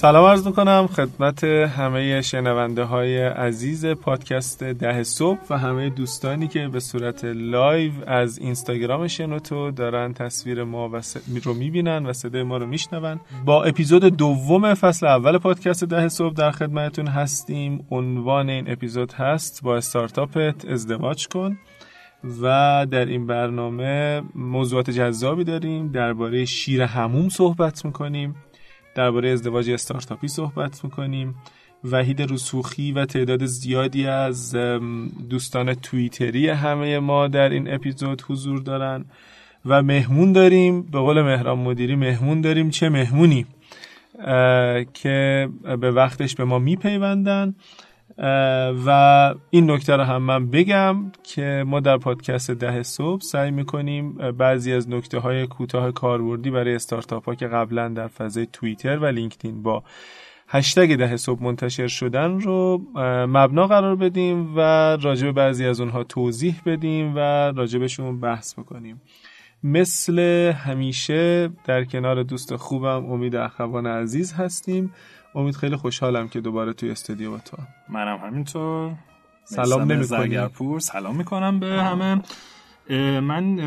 سلام عرض می‌کنم خدمت همه شنونده های عزیز پادکست ده صبح و همه دوستانی که به صورت live از اینستاگرام شنوتو دارن تصویر ما و س... رو می‌بینن و صدای ما رو میشنون. با اپیزود دوم فصل اول پادکست ده صبح در خدمتتون هستیم. عنوان این اپیزود هست با استارتاپت ازدواج کن و در این برنامه موضوعات جذابی داریم. درباره شیر هموم صحبت می‌کنیم. درباره ازدواج استارتاپی صحبت می‌کنیم وحید رسوخی و تعداد زیادی از دوستان توییتری همه ما در این اپیزود حضور دارن و مهمون داریم. به قول مهران مدیری مهمون داریم. چه مهمونی؟ که به وقتش به ما میپیوندن. و این نکته رو هم من بگم که ما در پادکست ده صبح سعی می‌کنیم بعضی از نکته های کوتاه کاربردی برای استارتاپ ها که قبلا در فضای توییتر و لینکدین با هشتگ ده صبح منتشر شدن رو مبنا قرار بدیم و راجب بعضی از اونها توضیح بدیم و راجبشون بحث بکنیم. مثل همیشه در کنار دوست خوبم امید اخوان عزیز هستیم. امید خیلی خوشحالم که دوباره توی استودیو با تو منم همینطور. سلام نمی‌کنی؟ سلام می‌کنم به همه. من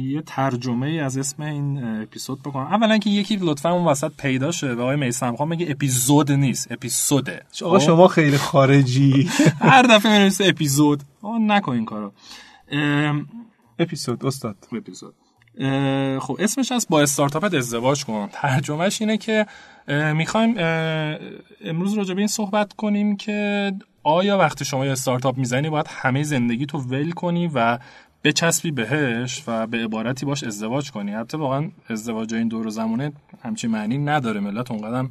یه ترجمه ای از اسم این اپیزود بکنم. اولا که یکی لطفا اون وسط پیدا شه به آقای میسم خواهم میگه اپیزود نیست اپیزوده. آقا خب؟ شما خیلی خارجی. هر دفعه می‌رسه اپیزود. آقا نکن این کارو. اپیزود استاد. اپیزود. خب اسمش از با استارتاپت ازدواج کن. ترجمهش اینه که می‌خوایم امروز راجع به این صحبت کنیم که آیا وقتی شما یه استارتاپ می‌زنی باید همه زندگی تو ول کنی و بچسبی بهش و به عبارتی باش ازدواج کنی. حتی واقعا ازدواج این دور زمانه همچین معنی نداره. ملت اونقدر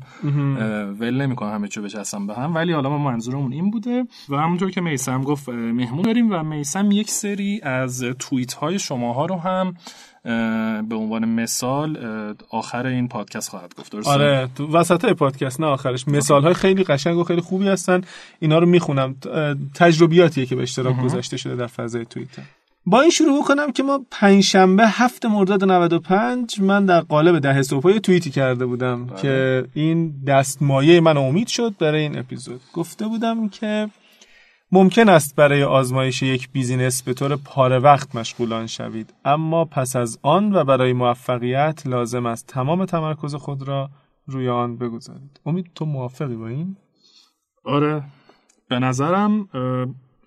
ول نمی‌کنه همه چی بچسبن به هم. ولی حالا ما منظورمون این بوده و همونطور که میسم گفت مهمون داریم و میسم یک سری از توییت های شماها رو هم به عنوان مثال آخر این پادکست خواهد گفت. درسته؟ آره تو وسط پادکست نه آخرش. مثال های خیلی قشنگ و خیلی خوبی هستن. اینا رو می‌خونم. تجربیاتیه که به اشتراک گذاشته شده در فضای توییتر. با این شروع کنم که ما پنجشنبه هفت مرداد 95 من در قالب ده صبح توییتی کرده بودم بله. که این دستمایه من امید شد برای این اپیزود. گفته بودم که ممکن است برای آزمایش یک business به طور پاره وقت مشغول آن شوید. اما پس از آن و برای موفقیت لازم است تمام تمرکز خود را روی آن بگذارید. امید تو موافقی با این؟ آره به نظرم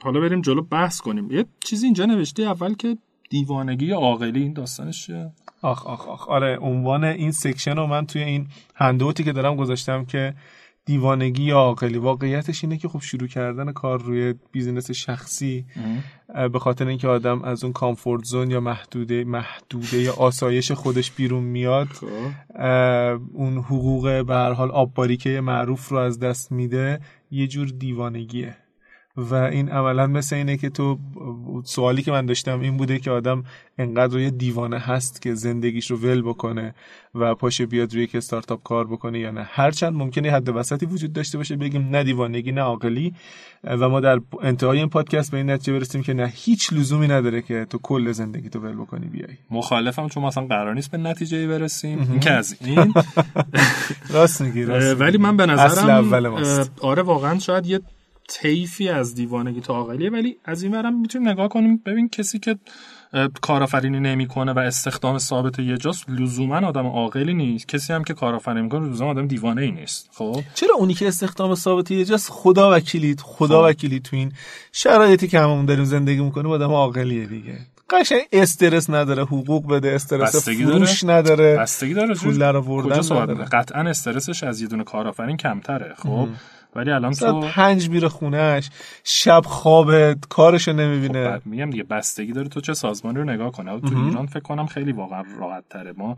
حالا بریم جلو بحث کنیم. یه چیزی اینجا نوشته اول که دیوانگی عاقلی این داستانش چیه؟ آخ آخ آخ. آره عنوان این section رو من توی این handout ی که دارم گذاشتم که دیوانگی یا عاقلی. واقعیتش اینه که خب شروع کردن کار روی بیزینس شخصی به خاطر اینکه آدم از اون کامفورت زون یا محدوده محدوده یا آسایش خودش بیرون میاد خب. اون حقوق به هر حال آبباریکه معروف رو از دست میده یه جور دیوانگیه. و این عملا مثل اینه که تو سوالی که من داشتم این بوده که آدم انقدر روی دیوانه هست که زندگیش رو ول بکنه و پاشه بیاد روی یک استارتاپ کار بکنه یا نه. هرچند ممکنه حد وسطی وجود داشته باشه بگیم نه دیوانگی نه عاقلی. و ما در انتهای این پادکست به این نتیجه برسیم که نه هیچ لزومی نداره که تو کل زندگی تو ول بکنی بیای. مخالفم چون مثلا قرار نیست به نتیجه برسیم. این که از این راست میگی ولی من به نظرم آره واقعا شاید یه طیفی از دیوانگی تا عاقلیه ولی از این ورم می‌تونیم نگاه کنیم. ببین کسی که کارآفرینی نمی‌کنه و استخدام ثابت یه جاست لزوما آدم عاقلی نیست. کسی هم که کارآفرینی می‌کنه لزوما آدم دیوانه ای نیست خب؟ چرا اونی که استخدام ثابت یه جاست خدا وکیلی خدا خب. وکیلی تو این شرایطی که هممون داریم زندگی می‌کنیم آدم عاقلیه دیگه. قشنگ استرس نداره حقوق بده استرس فروش داره. نداره بستگی داره. پول در آوردن قطعا استرسش از یه دونه کارآفرین کمتره خب؟ ولی الان تو پنج میره خونهش شب خوابه کارشو نمی‌بینه. خب میگم دیگه بستگی داره تو چه سازمانی رو نگاه کنه. تو ایران فکر کنم خیلی واقعا راحت تره ما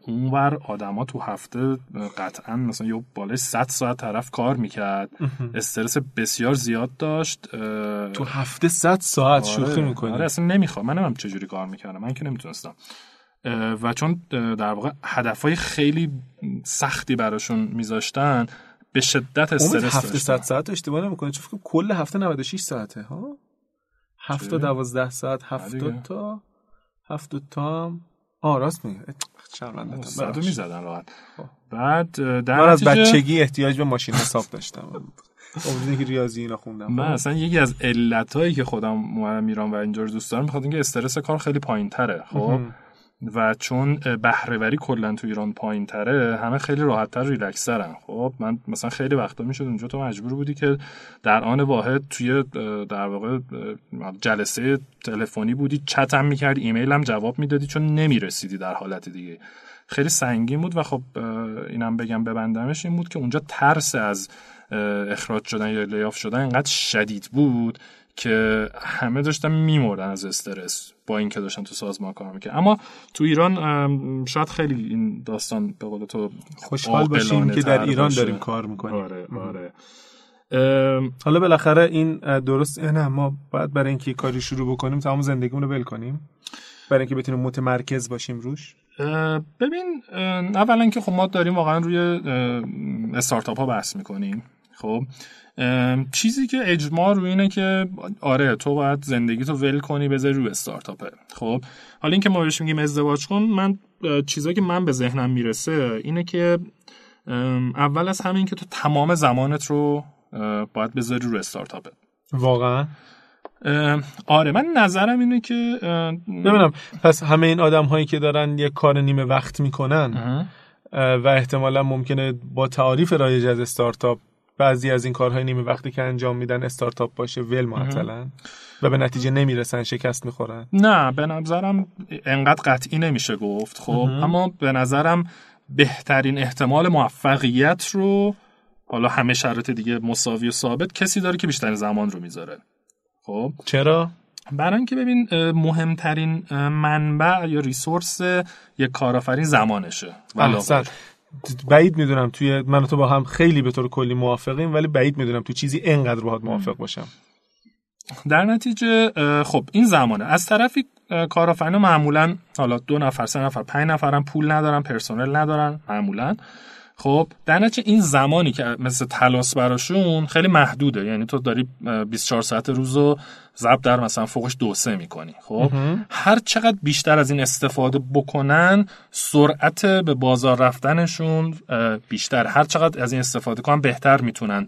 اونور آدما تو هفته قطعا مثلا یه بالای 100 ساعت طرف کار می‌کرد. استرس بسیار زیاد داشت. تو هفته 100 ساعت آره، شوخی می‌کنه آره اصلا نمی‌خوام. من نمی‌دونم چجوری کار می‌کردم. من که نمی‌تونستم. و چون در واقع هدفهای خیلی سختی براشون میذاشتن به شدت استرس هفته 100 ساعت اشتباه نمی‌کنه چون کل هفته 96 ساعته ها؟ هفته 12 ساعت هفته تا هفته تا آ راست میگه شرمنده صدو می‌زدن راحت. خب. بعد در من از بچگی احتیاج به ماشین حساب داشتم. امیدوارم که ریاضی اینا خوندم. من اصلا یکی از علتایی که خودم اومدم ایران و اینجور دوست دارم بخاطر اینکه استرس کار خیلی پایینتره خب؟ و چون بهرهوری کلا تو ایران پایین تره همه خیلی راحت تر ریلکس ترن خب من مثلا خیلی وقتا می‌شد اونجا تو مجبور بودی که در آن واحد توی در واقع جلسه تلفنی بودی چت هم می‌کردی ایمیل هم جواب می‌دادی چون نمی‌رسیدی در حالت دیگه. خیلی سنگین بود و خب اینم بگم ببندمش این بود که اونجا ترس از اخراج شدن یا layoff شدن انقدر شدید بود که همه داشتن میمردن از استرس با اینکه داشتن تو سازمان کار می‌کنن اما تو ایران شاید خیلی این داستان به قول تو خوشحال باشیم که در ایران داریم کار می‌کنیم. آره آره. حالا بالاخره این درست نه ما باید برای اینکه کاری شروع بکنیم تمام زندگیمون رو ول کنیم. برای اینکه بتونیم متمرکز باشیم روش. ببین اولا که خب ما داریم واقعا روی استارتاپ ها بحث می‌کنیم خب؟ چیزی که اجماع روی اینه که آره تو باید زندگی تو ول کنی بذاری روی استارتاپه. خب حالا اینکه ما بهش میگیم ازدواج کن من چیزایی که من به ذهنم می‌رسه اینه که اول از همین که تو تمام زمانت رو باید بذاری روی استارتاپه. واقعا؟ آره من نظرم اینه که ببینم پس همه این آدم هایی که دارن یک کار نیمه وقت می‌کنن و احتمالا ممکنه با تعاریف رایج از استارتاپ بعضی از این کارهای نیمه وقتی که انجام میدن استارتاپ باشه ول معطلا. و به نتیجه نمی‌رسن شکست می‌خورن. نه به نظرم انقدر قطعی نمیشه گفت خب. اما به نظرم بهترین احتمال موفقیت رو حالا همه شرط دیگه مساوی و ثابت کسی داره که بیشترین زمان رو می‌ذاره. خب. چرا؟ برای اینکه ببین مهمترین منبع یا ریسورس یک کارآفرین زمانشه. بعید می‌دونم توی من تو با هم خیلی به طور کلی موافقیم ولی بعید می‌دونم تو چیزی انقدر باهات موافق باشم. در نتیجه خب این زمانه. از طرفی کارآفرین معمولا حالا دو نفر سه نفر پنج نفرم پول ندارن پرسنل ندارن معمولا. خب در نتیجه این زمانی که مثل تلاس براشون خیلی محدوده. یعنی تو داری 24 ساعت روز رو ضبط در مثلا فوقش دو سه می‌کنی. خب؟ هر چقدر بیشتر از این استفاده بکنن سرعت به بازار رفتنشون بیشتر. هر چقدر از این استفاده کنن بهتر می‌تونن.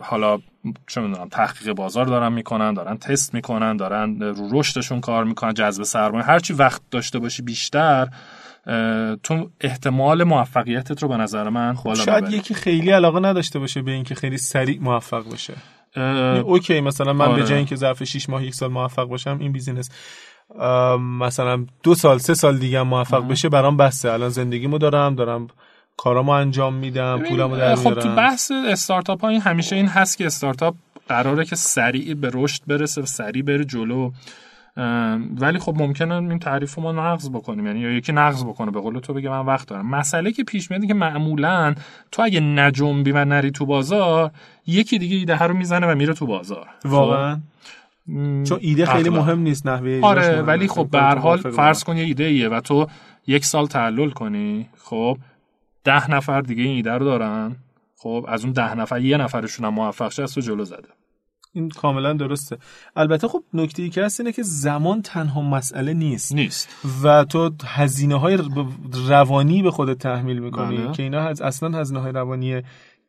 حالا چه می‌دونم تحقیق بازار دارن می‌کنن دارن تست می‌کنن دارن رو رشدشون کار می‌کنن جذب سرمایه. هرچی وقت داشته باشی بیشتر تو احتمال موفقیتت رو به نظر من بالا شاید یکی خیلی علاقه نداشته باشه به اینکه خیلی سریع موفق باشه. OK مثلا من آره. به جای اینکه ظرف 6 ماه یک سال موفق باشم این business. مثلا دو سال سه سال دیگه موفق بشه برام بسه. الان زندگیمو دارم دارم کارامو انجام میدم پولمو در خب تو بحث استارتاپ ها این همیشه این هست که استارتاپ قراره که سریع به رشد برسه و سریع بره جلو. ولی خب ممکنه این تعریف ما نقض بکنیم. یعنی یا یکی نقض بکنه. به قول تو بگه من وقت دارم. مسئله که پیش میاد که معمولا تو اگه نجنبی و نری تو بازار یکی دیگه ایده رو می‌زنه و میره تو بازار. واقعا. خب؟ چون ایده خیلی مهم نیست نحوه آره ولی خب به هر حال فرض کن یه ایده ایه و تو یک سال تعلل کنی خب ده نفر دیگه این ایده رو دارن. خب از اون ده نفر یه نفرشون هم موفق شه از تو جلو زده. این کاملا درسته البته خب نکته ای که هست اینه که زمان تنها مسئله نیست نیست و تو هزینه های روانی به خودت تحمیل می‌کنی بله. که اینا اصلا هزینه های روانی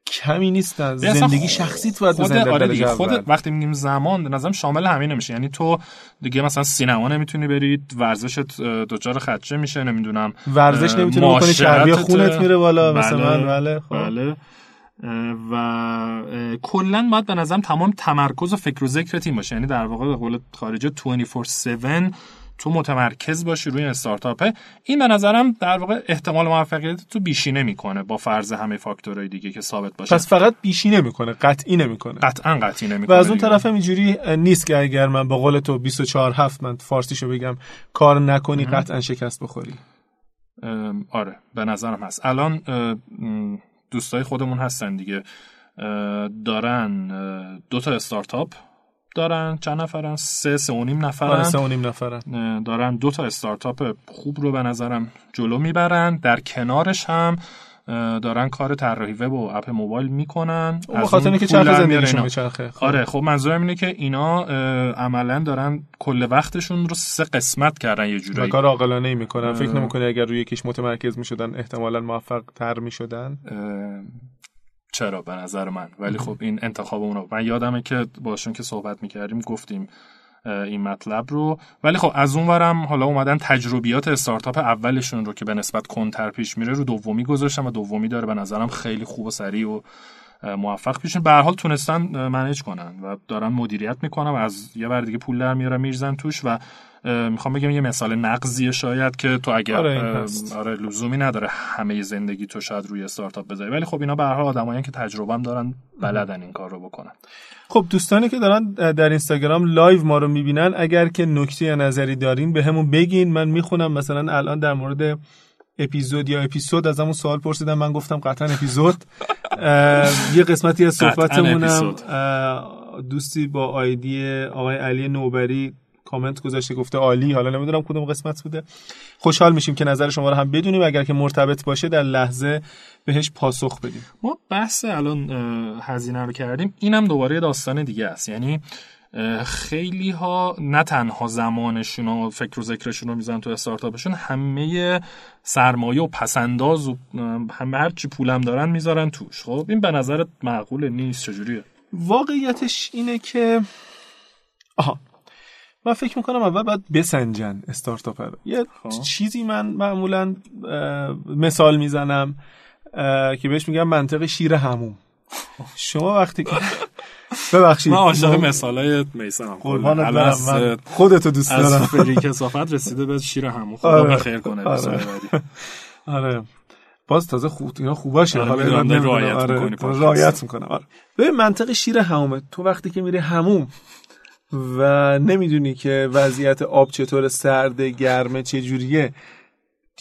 کمی نیستن زندگی شخصی تو باید خود آره دیگه خود وقتی میگیم زمان به نظرم شامل همین نمیشه یعنی تو دیگه مثلا سینما نمی‌تونی برید ورزشت دچار خدشه میشه نمی‌دونم ورزش نمی‌تونی بکنی چربی خونت میره بالا مثلا بله بله, خب. بله. و کلا باید به نظرم تمام تمرکز و فکر و ذکر تیم باشه. یعنی در واقع به قول خارجه 24/7 تو متمرکز باشی روی استارتاپه این به نظرم در واقع احتمال موفقیت تو بیشینه می‌کنه با فرض همه فاکتورهای دیگه که ثابت باشه. پس فقط بیشینه می‌کنه قطعی نمی‌کنه. قطعا قطعی نمی‌کنه و از اون طرف هم اینجوری نیست که اگر من به قول تو 24 هفت من فارسیشو بگم کار نکنی قطعا شکست بخوری. آره به نظرم هست. الان دوستای خودمون هستن دیگه. دارن دو تا استارتاپ دارن چند نفرن؟ سه سه و نیم نفرن. آره، سه و نیم نفرن. دارن دو تا استارتاپ خوب رو به نظرم جلو می‌برن در کنارش هم دارن کار طراحی وب و اپ موبایل می‌کنن. به خاطر اینکه چرخ زندگیشون میچرخه. خب. آره خب منظورم اینه که اینا عملا دارن کل وقتشون رو سه قسمت کردن یه جورایی. کار عاقلانه ای می‌کنن فکر نمی‌کنی اگر روی یکیش متمرکز می‌شدن احتمالا موفق تر می‌شدن چرا؟ به نظر من. ولی خب این انتخاب اونو. من یادمه که باشون که صحبت می‌کردیم گفتیم این مطلب رو. ولی خب از اون ورم حالا اومدن تجربیات استارتاپ اولشون رو که به نسبت کنتر پیش میره رو دومی گذاشتن و دومی داره به نظرم خیلی خوب و سریع و موفق بشن به هر حال تونستن manage کنن و دارن مدیریت می‌کنن و از یه ور دیگه پول در میارن می‌ریزن توش و می‌خوام بگم یه مثال نقضیه شاید که تو اگر آره, آره لزومی نداره همه زندگی تو شاید روی استارتاپ بذاری. ولی خب اینا به هر حال آدمایی که تجربه هم دارن بلدن این کار رو بکنن. خب دوستانی که دارن در اینستاگرام live ما رو می‌بینن اگر که نکته یا نظری دارین بهمون بگین. من می‌خونم. مثلا الان در مورد اپیزود یا اپیزود از همون سوال پرسیدم. من گفتم قطعا اپیزود. یه قسمتی از صحبتمونم. دوستی با آیدی آقای علی نوبری کامنت گذاشته گفته عالی حالا نمی‌دونم کدوم قسمت بوده. خوشحال میشیم که نظر شما رو هم بدونیم اگر که مرتبط باشه در لحظه بهش پاسخ بدیم. ما بحث الان هزینه رو کردیم. اینم دوباره داستان دیگه است. یعنی خیلی ها نه تنها زمانشون و فکر و ذکرشون رو میزن تو استارتاپشون همه سرمایه و پسنداز و همه هر چی پولم دارن می‌ذارن توش. خب این به نظرت معقول نیست؟ چجوریه؟ واقعیتش اینه که آها من فکر می‌کنم اول باید بسنجن استارتاپ رو. یه خواه. چیزی من معمولا مثال می‌زنم که بهش میگم منطق شیر هموم شما وقتی که ببخشید. من عاشق مثالای میسم قربان من. خودتو دوست دارم. از فری کسافت رسیده به شیر همون خدا آره. بخیر کنه آره. آره. باز تازه خوب اینا خوباشه آره حالا رعایت آره. می‌کنی رعایت می‌کنم. آره. ببین منطق شیر همومه تو وقتی که میری هموم و نمی‌دونی که وضعیت آب چطور سرده گرمه چه جوریه.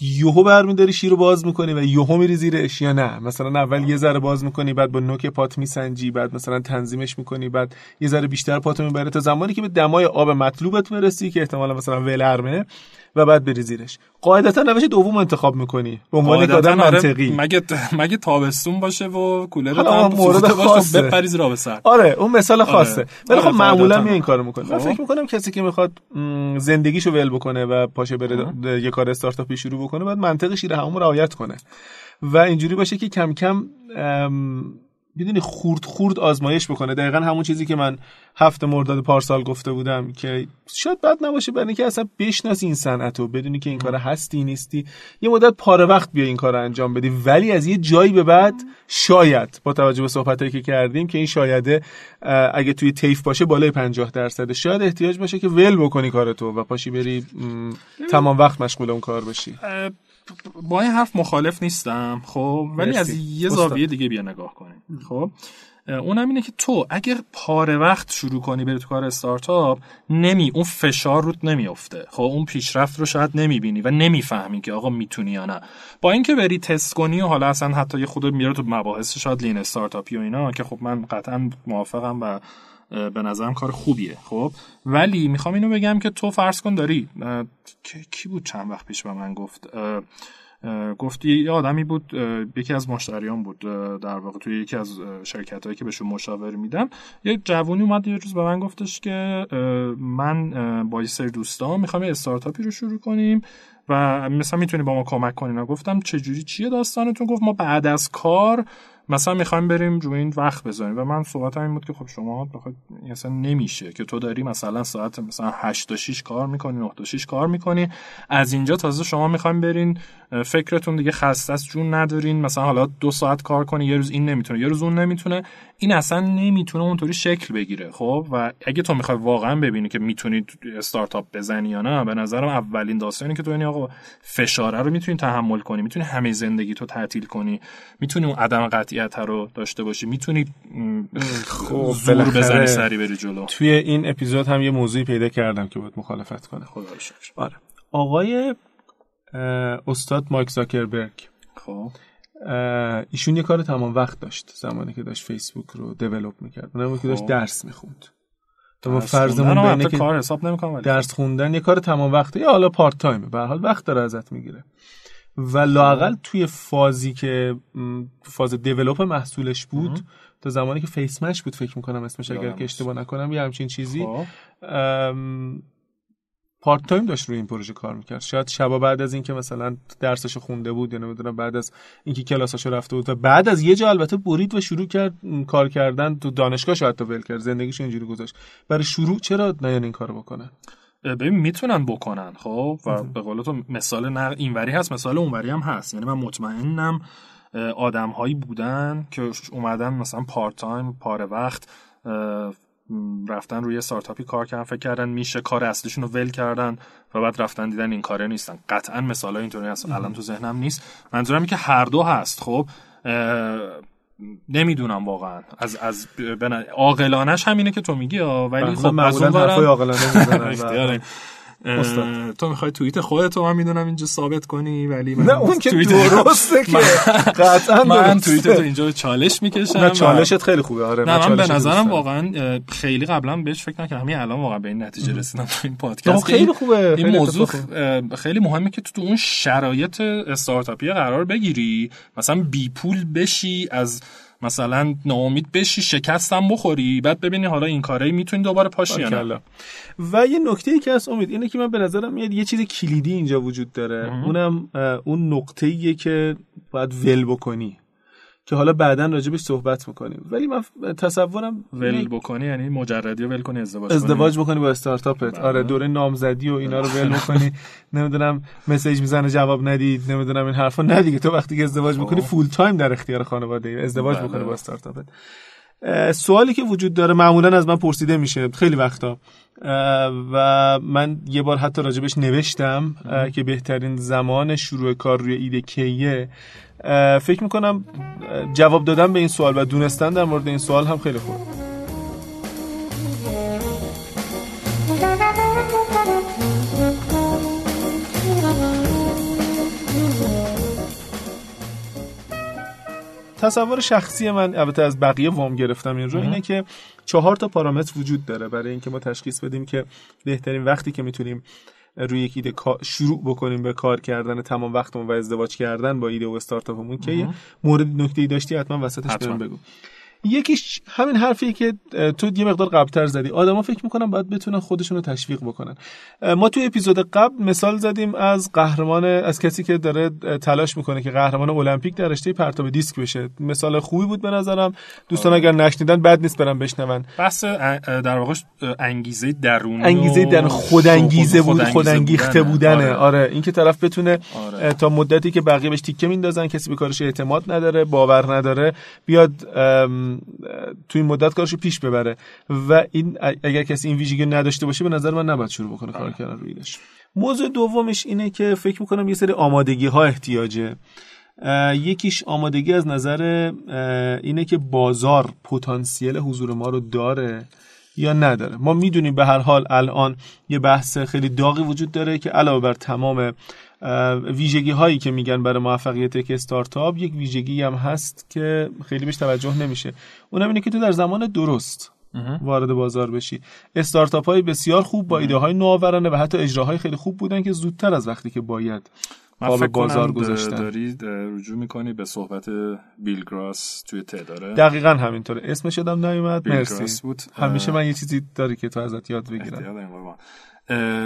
یوهو برمیداری شیر رو باز می‌کنی و یوهو میری زیرش یا نه؟ مثلا اول یه ذره باز می‌کنی بعد با نوک پات میسنجی بعد مثلا تنظیمش می‌کنی بعد یه ذره بیشتر پاتو می‌بره تا زمانی که به دمای آب مطلوبت برسی که احتمالا مثلا ولرمه. و بعد بری زیرش. قاعدتا روش دوم انتخاب می‌کنی. به عنوان یک آدم آره، منطقی. مگه مگه تابستون باشه و کولر هم مورد خاصه. بپریز را سر. آره اون مثال آره. خاصه. ولی خب آره معمولا می این کارو می‌کنه من خب. فکر می‌کنم کسی که می‌خواد زندگیشو ول بکنه و پاشه بره یه کار استارتاپی شروع بکنه باید منطق شیر همون رعایت کنه. و اینجوری باشه که کم کم می‌دونی خورد خورد آزمایش بکنه. دقیقا همون چیزی که من هفت مرداد پارسال گفته بودم که شاید بد نباشه برای اینکه اصلا بشناسی این صنعت رو بدونی که این کار هستی نیستی. یه مدت پاره وقت بیا این کار انجام بدی. ولی از یه جایی به بعد شاید با توجه به صحبتایی که کردیم که این شایده اگه توی تیف باشه بالای 50 درصد. شاید احتیاج باشه که ول بکنی کارتو و پاشی بری تمام وقت مشغول اون کار بشی. با این حرف مخالف نیستم خب؟ ولی از یه زاویه دیگه بیا نگاه کنیم. خب؟ اونم اینه که تو اگر پاره وقت شروع کنی بری تو کار استارتاپ نمی اون فشار روت نمیافته. خب؟ اون پیشرفت رو شاید نمی‌بینی و نمی‌فهمی که آقا می‌تونی یا نه. با اینکه بری تست کنی و حالا اصلا حتی یه خود میره تو مباحث شاید لین استارتاپی و اینا که خب من قطعا موافقم و به نظرم کار خوبیه خب؟ ولی می‌خوام اینو بگم که تو فرض کن داری کی بود چند وقت پیش به من گفت؟ گفتی یه آدمی بود یکی از مشتریان بود در واقع توی یکی از شرکت هایی که بهشون مشاوره میدم. یه جوونی اومد یه روز به من گفتش که من با یه سری دوستان می‌خوام یه استارتاپی رو شروع کنیم و مثلا می‌تونی با ما کمک کنین گفتم چجوری؟ چیه داستانتون؟ گفت ما بعد از کار مثلا می‌خوایم بریم روی این وقت بذاریم و من صحبت این بود که خب شما بخواد اصلا نمیشه که تو داری مثلا ساعت مثلا 8 تا 6 کار می‌کنی 9 تا 6 کار می‌کنی. از اینجا تازه شما می‌خوایم برین فکرتون دیگه خسته است جون ندارین. مثلا حالا دو ساعت کار کنی یه روز این نمی‌تونه یه روز اون نمی‌تونه. این اصلا نمی‌تونه اونطوری شکل بگیره خب؟ و اگه تو می‌خوای واقعا ببینی که می‌تونی استارتاپ بزنی یا نه به نظرم اولین داستانی که تو یعنی آقا فشاره رو می‌تونی تحمل کنی می‌تونی همه زندگی تو تعطیل کنی می‌تونی اون عدم قطعیت رو داشته باشی می‌تونی خب زور بزنی سری بری جلو. توی این اپیزود هم یه موضوعی پیدا کردم که باید مخالفت کنه خدا آره. آقای استاد مایک زاکربرگ. خب. ایشون یه کار تمام وقت داشت زمانی که داشت فیسبوک رو دیولپ می‌کرد. اونم که داشت خب. درس می‌خوند. تو ما فرضمون اینه که کار حساب نمی‌کنم درس خوندن یه کار تمام وقته یا حالا پارت تایمه به حال وقت داره ازت می‌گیره. و لاقل توی فازی که فاز develop محصولش بود تا زمانی که فیس بود فکر می‌کنم اسمش اگر که اشتباه نکنم یه همچین چیزی. خب. part time داشت روی این پروژه کار می‌کرد. شاید شبا بعد از اینکه مثلا درسش خونده بود یا نمی‌دونم بعد از اینکه کلاساشو رفته بود و بعد از یه جا البته برید و شروع کرد کار کردن. تو دانشگاه شاید تا ول کرد. زندگیش اینجوری گذاشت. برای شروع چرا نه این کارو بکنن؟ ببین می‌تونن بکنن خب؟ و به قول تو مثال نه اینوری هست مثال اونوری هم هست. یعنی من مطمئنم آدم هایی بودن که اومدن مثلا پارت تایم پاره وقت رفتن روی استارتاپی کار کردن فکر کردن میشه کار اصلیشون رو ول کردن و بعد رفتن دیدن این کاره نیستن. قطعا مثال اینطوری هست. الان تو ذهنم نیست. منظورم که هر دو هست. خب نمی‌دونم واقعا. از از عاقلانش همینه که تو میگی ولی خب از اون تو می‌خوای توییت خودت من می‌دونم اینجا ثابت کنی ولی من نه اون که درسته که قطعا من توییت تو اینجا چالش می‌کشم نه چالشت خیلی خوبه. آره نه من به نظرم واقعا خیلی قبلا بهش فکر نکردم. همین الان واقعا به این نتیجه رسیدم تو این پادکست. خیلی خوبه این موضوع خیلی مهمه که تو تو اون شرایط استارتاپی قرار بگیری. مثلا بی پول بشی از مثلا ناامید بشی شکستم بخوری بعد ببینی حالا این کاری می‌تونی دوباره پاشی یا نه. و یه نکته ای که از امید اینه که من به نظرم میاد یه چیز کلیدی اینجا وجود داره. اونم اون نقطه ایه که باید ول بکنی. که حالا بعدا راجبش صحبت می‌کنیم. ولی من تصورم ول بکنی یعنی مجردی ول کنی ازدواج ازدواج بکنی با استارتاپت. آره بله. دوره نامزدی و اینا رو ول بکنی. نمی‌دونم مسیج می‌زنه جواب ندید. نمی‌دونم این حرفا نه دیگه تو وقتی که ازدواج می‌کنی فول. تایم در اختیار خانواده ازدواج بله. بکنی با استارتاپت. سوالی که وجود داره معمولا از من پرسیده میشه خیلی وقتا. و من یه بار حتی راجبش نوشتم که بهترین زمان شروع کار روی ایده کیه. فکر می‌کنم جواب دادن به این سوال و دونستن در مورد این سوال هم خیلی خوب. تصور شخصی من البته از بقیه وام گرفتم این رو اینه که چهار تا پارامتر وجود داره. برای اینکه ما تشخیص بدیم که بهترین وقتی که می‌تونیم روی یک ایده شروع بکنیم به کار کردن تمام وقتمون و ازدواج کردن با ایده و استارتاپمون که مورد نکته ای داشتی؟ حتما وسطش بریم بگو. یکیش همین حرفیه که تو یه مقدار قبلتر زدی. آدما فکر می‌کنن باید بتونن خودشون رو تشویق بکنن. ما تو اپیزود قبل مثال زدیم از قهرمان از کسی که داره تلاش می‌کنه که قهرمان المپیک در رشته پرتاب دیسک بشه. مثال خوبی بود به نظرم. دوستان. اگر نشنیدن بد نیست برن بشنون. بحث در واقع انگیزه درونی انگیزه در خود انگیزه بود خود انگیخته بودنه. آره. آره. این که طرف بتونه آره. تا مدتی که بقیه بهش تیکه میندازن کسی به کارش اعتماد نداره باور نداره بیاد تو این مدت کارشو پیش ببره. و این اگر کسی این ویژگی نداشته باشه به نظر من نباید شروع بکنه کار آره. کردن روی موضوع دومش اینه که فکر می‌کنم یه سری آمادگی ها احتیاجه یکیش آمادگی از نظر اینه که بازار پتانسیل حضور ما رو داره. یا نداره. ما می‌دونیم به هر حال الان یه بحث خیلی داغی وجود داره که علاوه بر تمام ویژگی هایی که میگن برای موفقیت یک استارتاپ یک ویژگی هم هست که خیلی بهش توجه نمیشه. اونم اینه که تو در زمان درست وارد بازار بشی. استارتاپ های بسیار خوب با ایده های نوآورانه و حتی اجراهای خیلی خوب بودن که زودتر از وقتی که باید من فکر بازار گذاشتن. داری رجوع می‌کنی به صحبت بیل گراس توی تداره دقیقا همینطوره. اسمش یادم نیومد. مرسی. بود. همیشه من یه چیزی داری که تو ازت یاد بگیرم.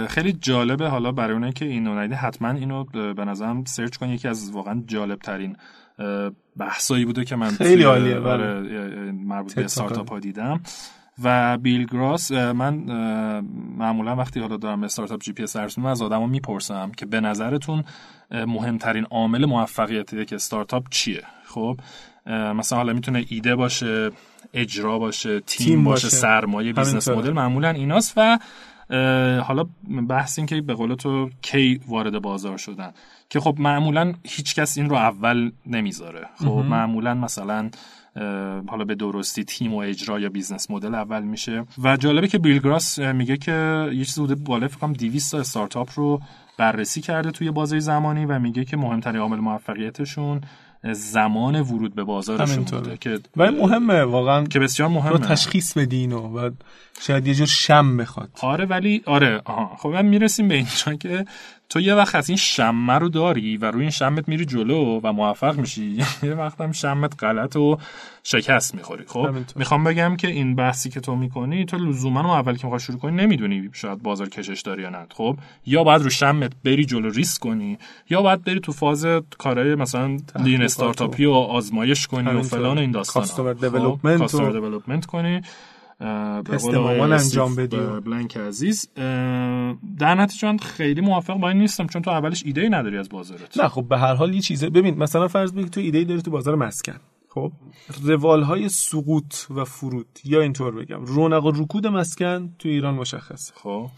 خیلی جالبه حالا برای اونایی که اینو ندیده حتما اینو به نظرم سرچ کن. یکی از واقعا جالب ترین بحثایی بوده که من خیلی عالیه برای مربوط به استارتاپ ها دیدم. و بیل گراس من معمولا وقتی حالا دارم استارتاپ جی پی اس از آدما می‌پرسم که به نظرتون مهمترین عامل موفقیت یک استارتاپ چیه؟ خب مثلا حالا می‌تونه ایده باشه اجرا باشه تیم, باشه, باشه. سرمایه business model معمولا ایناست و حالا بحث این که به قول تو کی وارد بازار شدن. که خب معمولا هیچکس این رو اول نمی‌ذاره. خب معمولا مثلا حالا به درستی تیم و اجرا یا business model اول میشه. و جالبه که بیل گراس میگه که یه چیز بوده بالا فکر کنم 200 تا استارتاپ رو بررسی کرده توی بازه زمانی و میگه که مهمترین عامل موفقیتشون زمان ورود به بازارشون بوده که و مهمه واقعا که بسیار مهمه. تشخیص بدین و شاید یه جور شم بخواد. آره ولی آره آها. خب من می‌رسیم به اینجا که تو یه وقت از این شمه رو داری و روی این شمت میری جلو و موفق میشی. یه وقت هم شمت غلط و شکست می‌خوری. خب می‌خوام بگم که این بحثی که تو می‌کنی تو لزوما رو اول که می‌خوای شروع کنی نمی‌دونی شاید بازار کشش داری یا نه. خب یا باید رو شمت بری جلو ریسک کنی یا باید بری تو فاز کارهای مثلا لین استارتاپی و آزمایش کنی و فلان این داستانا. کاستومر دیولپمنت کنی. استمامان انجام بدی. بلنک عزیز. در نتیجه خیلی موافق با این نیستم چون تو اولش ایده نداری از بازارت. نه خب به هر حال یه چیزه. ببین مثلا فرض بگی تو ایده داری تو بازار مسکن. خب؟ روال های سقوط و فرود یا اینطور بگم. رونق و رکود مسکن تو ایران مشخصه. خب؟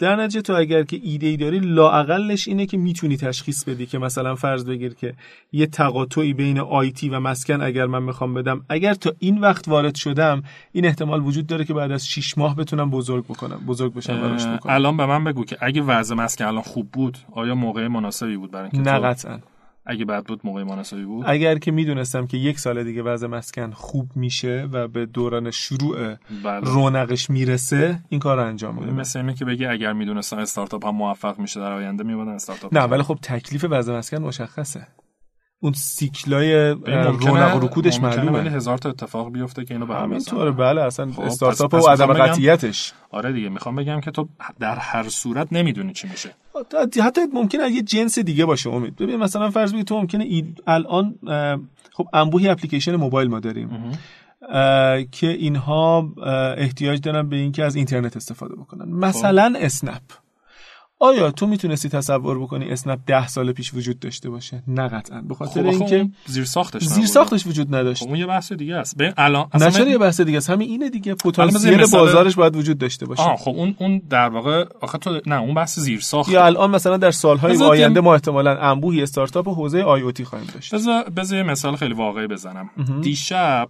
در نتیجه تو اگر که ایده ای داری لااقلش اینه که می‌تونی تشخیص بدی که مثلا فرض بگیر که یه تقاطعی بین آیتی و مسکن اگر من می‌خوام بدم اگر تا این وقت وارد شدم این احتمال وجود داره که بعد از 6 ماه بتونم بزرگ بکنم بزرگ بشم و رشد بکنم. الان به من بگو که اگه وضع مسکن الان خوب بود آیا موقع مناسبی بود برای اینکه نه قطعا. اگه بعد بود موقع مناسبی بود. اگر که می‌دونستم که یک سال دیگه وضع مسکن خوب میشه و به دوران شروع بله. رونقش می‌رسه این کار رو انجام میدم مثل اینه که بگی اگر می‌دونستم استارتاپ هم موفق میشه در آینده میبودن استارتاپ نه ولی خب تکلیف وضع مسکن مشخصه. اون سیکلای رونق و رکودش معلومه. ولی هزار تا اتفاق بیفته که اینو به هم همینطوره بله اصلا خب، استارتاپ و عدم قطعیتش. آره دیگه می‌خوام بگم که تو در هر صورت نمی‌دونی چی میشه. حتی ممکنه یه جنس دیگه باشه امید. ببین مثلا فرض بگیر تو ممکنه الان خب انبوهی اپلیکیشن موبایل ما داریم. که اینها احتیاج دارن به اینکه از اینترنت استفاده بکنن. مثلا اسنپ. آیا تو می‌تونستی تصور بکنی اسنپ ده سال پیش وجود داشته باشه؟ نه قطعا. به خاطر خب اینکه زیر ساختش زیر ساختش وجود نداشت. خب اون یه بحث دیگه است. ببین الان نه اصلا من- یه بحث دیگه است؟ همین اینه دیگه. پتانسیل مثال- بازارش باید وجود داشته باشه. آه خب اون اون در واقع آخه تو نه اون بحث زیر ساخت یا الان مثلا در سالهای آینده ما احتمالاً انبوهی استارتاپ و حوزه آی او تی خواهیم داشت. بذار بذار مثال خیلی واقعی بزنم. دیشب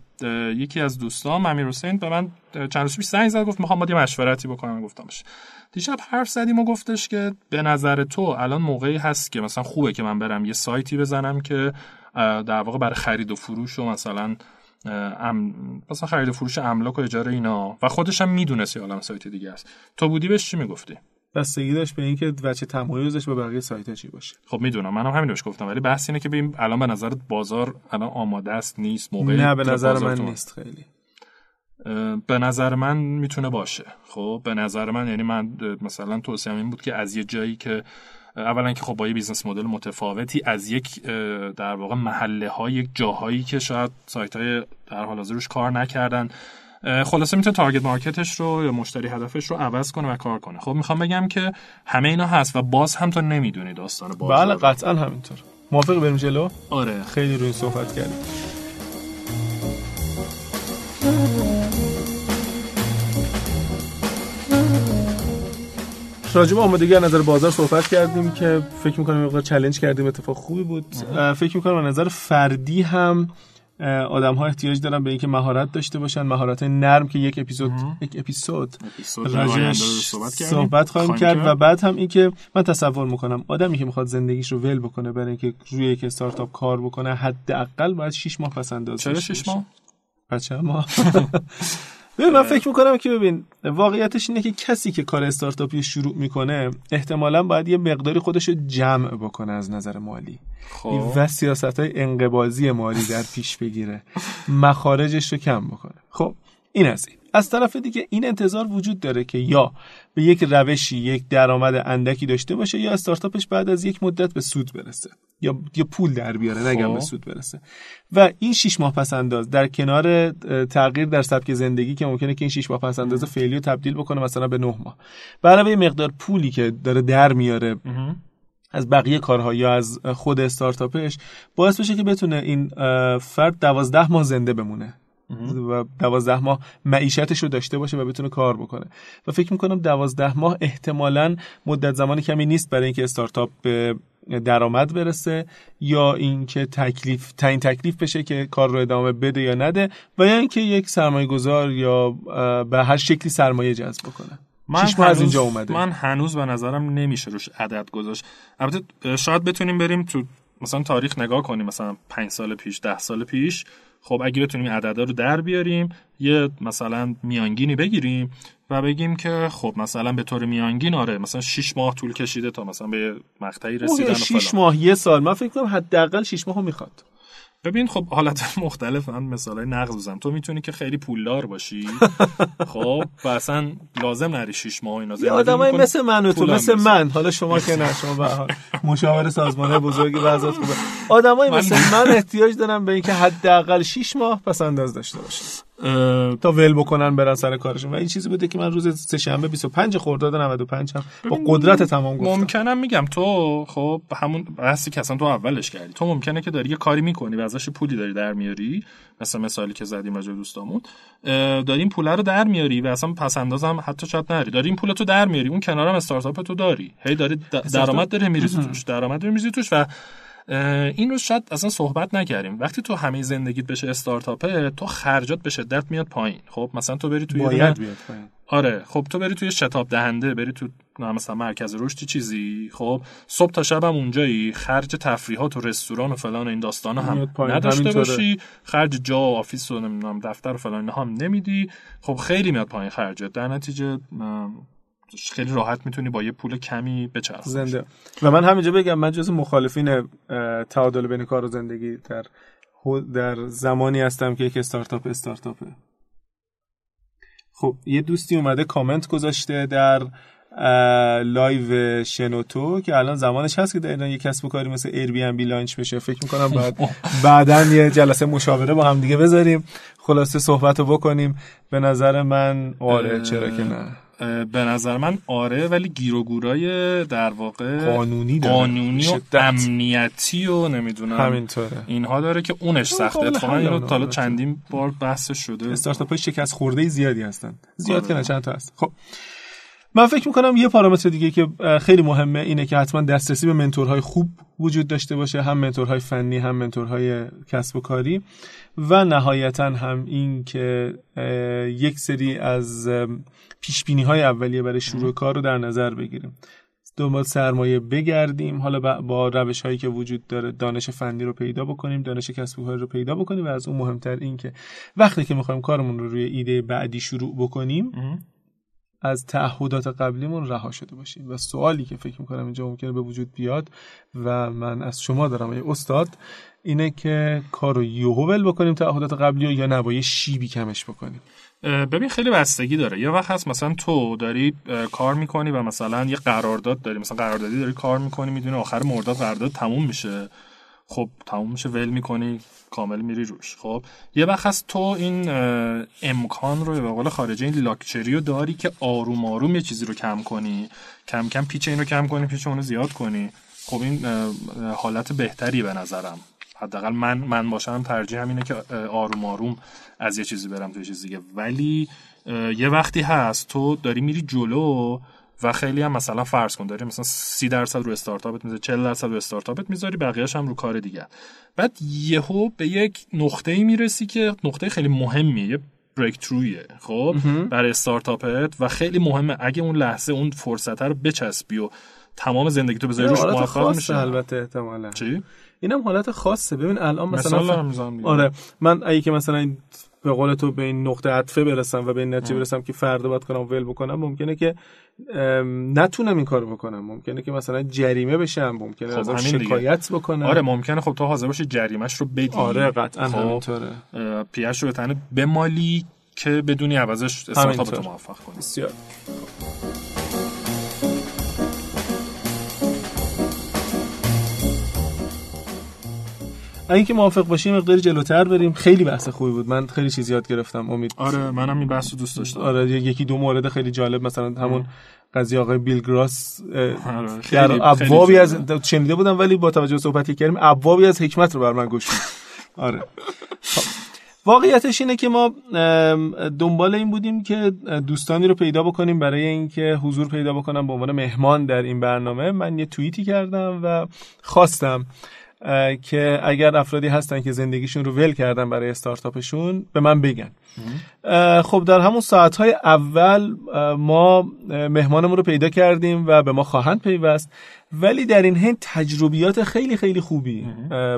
یکی از دوستان امیر حسین به من چند روز پیش زنگ زد گفت می‌خوام یه مشورتی بکنم. گفتم باشه دیشب حرف زدیم و گفتش که به نظر تو الان موقعی هست که مثلا خوبه که من برم یه سایتی بزنم که در واقع برای خرید و فروش و مثلا ام مثلا خرید و فروش املاک و اجاره اینا. و خودش هم می‌دونست یه عالم سایت دیگه است. تو بودی بهش چی می‌گفتی؟ بستگی داشت به اینکه وجه تمایزش با بقیه سایت چی باشه. خب می‌دونم. منم همین بهش گفتم. ولی بحث اینه که ببین الان به نظرت بازار الان آماده است نیست موقع نه به نظر من نیست خیلی. به نظر من می‌تونه باشه. خب به نظر من یعنی من مثلا توصیه این بود که از یه جایی که اولا که خب با یه business model متفاوتی از یک در واقع محله های یک جاهایی که شاید سایت های در حال حاضر روش کار نکردن خلاصه می‌تونه target market ش رو یا مشتری هدفش رو عوض کنه و کار کنه. خب می‌خوام بگم که همه اینا هست و باز هم تو نمی‌دونی داستان بازار بله. قطعا همینطور. موافق بریم جلو؟ آره. خیلی روی صحبت کردیم. راجب آمادگی از نظر بازار صحبت کردیم که فکر می‌کنم مقدار چلنج کردیم اتفاق خوبی بود. فکر می‌کنم از نظر فردی هم آدم ها احتیاج دارن به اینکه مهارت داشته باشن مهارت نرم که یک اپیزود یک اپیزود اپیزود راجعش صحبت کردیم. صحبت خواهیم کرد و بعد هم اینکه من تصور می‌کنم آدمی که می‌خواد زندگیش رو ول بکنه برای اینکه روی یک استارتاپ کار بکنه حداقل باید 6 ماه پس انداز چرا داشته شش باشه. ماه بچه ما ببین من فکر می‌کنم که ببین واقعیتش اینه که کسی که کار استارتاپی شروع می‌کنه احتمالا باید یه مقداری خودش رو جمع بکنه از نظر مالی. خب. و سیاست های انقبازی مالی در پیش بگیره. مخارجش رو کم بکنه. خب این از این. از طرف دیگه این انتظار وجود داره که یا به یک روشی یک درآمد اندکی داشته باشه یا استارتاپش بعد از یک مدت به سود برسه. یا یا پول در بیاره نگم خب. به سود برسه. و این شش ماه پس انداز در کنار تغییر در سبک زندگی که ممکنه که این شش ماه پس انداز فعلی رو تبدیل بکنه مثلا به نه ماه. علاوه مقدار پولی که داره در میاره از بقیه کارها یا از خود استارتاپش باعث بشه که بتونه این فرد دوازده ماه زنده بمونه. و دوازده ماه معیشتش رو داشته باشه و بتونه کار بکنه. و فکر می‌کنم دوازده ماه احتمالا مدت زمان کمی نیست برای اینکه استارتاپ به درآمد برسه یا اینکه تکلیف تعیین تکلیف بشه که کار رو ادامه بده یا نده و یا اینکه یک سرمایه گذار یا به هر شکلی سرمایه جذب بکنه. شش ماه از هنوز- اینجا اومده. من هنوز به نظرم نمیشه روش عدد گذاشت. البته شاید بتونیم بریم تو مثلا تاریخ نگاه کنیم مثلا پنج سال پیش ده سال پیش. خب اگه بتونیم عددا رو در بیاریم یه مثلا میانگینی بگیریم و بگیم که خب مثلا به طور میانگین آره مثلا 6 ماه طول کشیده تا مثلا به مقطعی رسیدن 6 ماه یه سال. من فکر کنم حداقل 6 ماه می‌خواد. ببین خب حالت مختلف من مثالای نقض بزنم تو می‌تونی که خیلی پولدار باشی. خب و اصلا لازم نری 6 ماه اینا زندگی آدمای مثل من و تو مثل من. حالا شما که نه شما به مشاور سازمان بزرگ وزارت خوبه. آدمای مثل من احتیاج دارن به اینکه حداقل 6 ماه پس انداز داشته باشن. تا ول بکنن برن سر کارشون. و این چیزی بوده که من روز سه شنبه 25 خرداد 95 هم با قدرت تمام گفتم. ممکنم میگم تو خب همون بحثی که اصلا تو اولش کردی. تو ممکنه که داری یه کاری می‌کنی و ازش پولی داری در میاری. مثل مثالی که زدیم راجع دوستامون. داری این پول رو در میاری و اصلا پس اندازم حتی شاید نری. داری این پول تو در میاری. اون کنارم استارتاپ تو داری. هی داری درآمد داره میریزی توش. درآمد میریزی توش و این رو شاید اصلا صحبت نکردیم. وقتی تو همه زندگیت بشه استارتاپه تو خرجات به شدت میاد پایین. خب مثلا تو بری توی باید بیاد پایین. آره خب تو بری توی شتاب دهنده بری تو مثلا مرکز رشدی چیزی؟ خب صبح تا شب هم اونجایی. خرج تفریحات و رستوران و فلان و این داستان هم نداشته باشی. خرج جا و office و نمی‌دونم دفتر و فلان هم نمیدی. خب خیلی میاد پایین خرجت در نتیجه خیلی راحت می‌تونی با یه پول کمی بچرخی زنده. و من همینجا بگم من جز مخالفین تعادل بین کار و زندگی در در زمانی هستم که یک استارتاپ استارتاپه. خب یه دوستی اومده کامنت گذاشته در live شنوتو که الان زمانش هست که در ایران یه کسب و کاری مثل Airbnb launch بشه. فکر می‌کنم بعد بعدا یه جلسه مشاوره با هم دیگه بذاریم. خلاصه صحبت رو بکنیم. به نظر من آره چرا که نه. به نظر من آره ولی گیروگورای در واقع قانونی داره. قانونی و امنیتی و نمی‌دونم همینطوره. اینها داره که اونش سخته. اتفاقا اینو تا چندین بار بحث شده. استارتاپ های شکست خورده زیادی هستن. زیاد که نه چند تا هست. خب. من فکر می‌کنم یه پارامتر دیگه که خیلی مهمه اینه که حتما دسترسی به منتورهای خوب وجود داشته باشه هم منتورهای فنی هم منتورهای کسب و کاری. و نهایتا هم این که یک سری از پیش بینی های اولیه برای شروع کار رو در نظر بگیریم. دنبال سرمایه بگردیم. حالا با روش هایی که وجود داره دانش فنی رو پیدا بکنیم دانش کسب و کار رو پیدا بکنیم و از اون مهمتر این که وقتی که می‌خوایم کارمون رو روی ایده بعدی شروع بکنیم از تعهدات قبلیمون رها شده باشیم و سوالی که فکر می‌کنم اینجا ممکنه به وجود بیاد و من از شما دارم یه استاد اینه که کار رو یهو بکنیم تعهدات قبلی یا نبایه شیبی کمش بکنیم؟ ببین خیلی بستگی داره. یه وقت هست مثلا تو داری کار می‌کنی و مثلا یه قرارداد داری. مثلا قراردادی داری کار می‌کنی می‌دونی آخر مرداد قرارداد تموم میشه. خب تموم میشه ول می‌کنی کامل میری روش. خب یه وقت هست تو این امکان رو به قول خارجی این لاکچری رو داری که آروم آروم یه چیزی رو کم کنی. کم کم پیچ این رو کم کنی پیچ اون رو زیاد کنی. خب این حالت بهتری به نظرم. حداقل من من باشم ترجیح همینه که آروم آروم از یه چیزی برم تو چیز دیگه. ولی یه وقتی هست تو داری میری جلو و خیلی هم مثلا فرض کن داری مثلا 30 درصد رو استارتاپت می‌ذاری 40 درصد رو استارتاپت می‌ذاری بقیه‌اش هم رو کار دیگه بعد یهو به یک نقطه‌ای می‌رسی که نقطه خیلی مهمیه یه بریک ترویه خب برای استارتاپت و خیلی مهمه. اگه اون لحظه اون فرصت رو بچسبی و تمام زندگی تو بذاری روش موفق میشه البته احتمالاً. چی؟ اینم حالت خاصه. ببین الان مثلا آره. من اگه که مثلا به قول تو به این نقطه عطفه برسم و به این نتیجه برسم که فردا باید کنم ول بکنم ممکنه که نتونم این کارو بکنم. ممکنه که مثلا جریمه بشم ممکنه خب شکایت دیگه. بکنم. آره ممکنه خب تو حاضر باشی جریمهش رو بدی. آره قطعا خب همینطوره. پیش رو به تنه بمالی که بدونی عوضش استارتاپ تو موفق کنی. بسیار. اینکه موافق باشیم مقدار جلوتر بریم. خیلی بحث خوبی بود. من خیلی چیز یاد گرفتم. امید. آره منم این بحث رو دوست داشتم. آره یکی دو مورد خیلی جالب مثلا همون قضیه آقای بیل گراس آره، در ابوابی از شنیده بودم ولی با توجه به صحبتی کردیم ابوابی از حکمت رو بر من گوش آره. خب. واقعیتش اینه که ما دنبال این بودیم که دوستانی رو پیدا بکنیم. برای اینکه حضور پیدا بکنم به عنوان مهمان در این برنامه من یه توییتی کردم و خواستم که اگر افرادی هستن که زندگیشون رو ول کردن برای استارتاپشون به من بگن. خب در همون ساعتهای اول ما مهمانمون رو پیدا کردیم و به ما خواهند پیوست. ولی در این حین تجربیات خیلی خیلی خوبی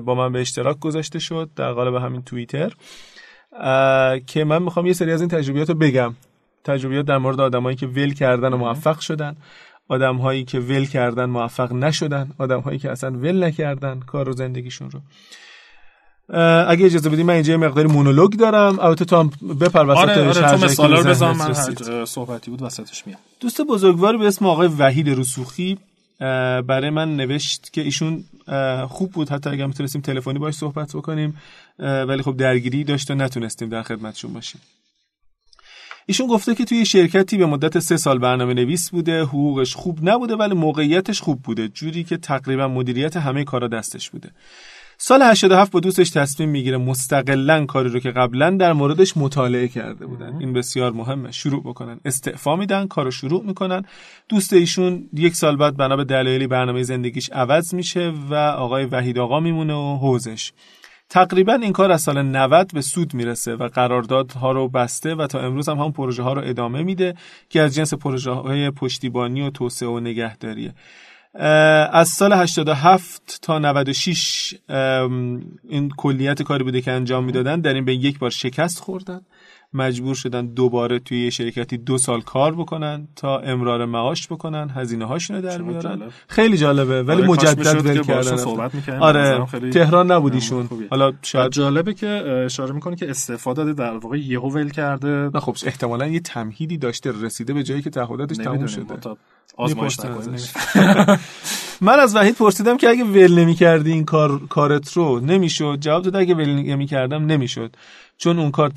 با من به اشتراک گذاشته شد در قالب همین توییتر. که من می‌خوام یه سری از این تجربیات رو بگم. تجربیات در مورد آدمایی که ول کردن و موفق شدن. آدم هایی که ول کردن موفق نشدن آدم هایی که اصلا ول نکردن کار رو زندگیشون رو. اگه اجازه بدید من اینجا یه مقداری مونولوگ دارم. البته تو هم بپر وسط آره آره تو مثالا رو بزن من صحبتی بود وسطش میام. دوست بزرگوار به اسم آقای وحید رسوخی برای من نوشت که ایشون خوب بود. حتی اگر می‌تونستیم تلفنی باش صحبت بکنیم ولی خب درگیری داشت و نتونستیم در خدمتشون باشیم. ایشون گفته که توی شرکتی به مدت سه سال برنامه نویس بوده حقوقش خوب نبوده ولی موقعیتش خوب بوده. جوری که تقریبا مدیریت همه کارا دستش بوده. سال 87 با دوستش تصمیم می‌گیره مستقلا کاری رو که قبلا در موردش مطالعه کرده بودن. این بسیار مهمه. شروع بکنن. استعفا میدن کارو شروع می‌کنن. دوست ایشون یک سال بعد بنا به دلایلی برنامه زندگیش عوض میشه و آقای وحید آقا میمونه و حوزش. تقریبا این کار از سال 90 به سود می‌رسه و قراردادها رو بسته و تا امروز هم هم پروژه ها رو ادامه میده که از جنس پروژه های پشتیبانی و توسعه و نگهداریه. از سال 87 تا 96 این کلیت کاری بوده که انجام می‌دادن در این به یک بار شکست خوردن. مجبور شدن دوباره توی یه شرکتی دو سال کار بکنن تا امرار معاش بکنن هزینه هاشون در بیارن. خیلی جالبه ولی آره مجدد ول کردن آره تهران نبودیشون حالا شاید جالبه که اشاره می‌کنه که استفاده داده در واقع یهو ول کرده. نه خب احتمالاً یه تمهیدی داشته رسیده به جایی که تعهداتش تموم شده. آزمایش من از وحید پرسیدم که اگه ول نمی کردی این کار کارت رو نمی‌شد؟ جواب داد اگه ول نمی کردم نمی‌شد. چون اون کار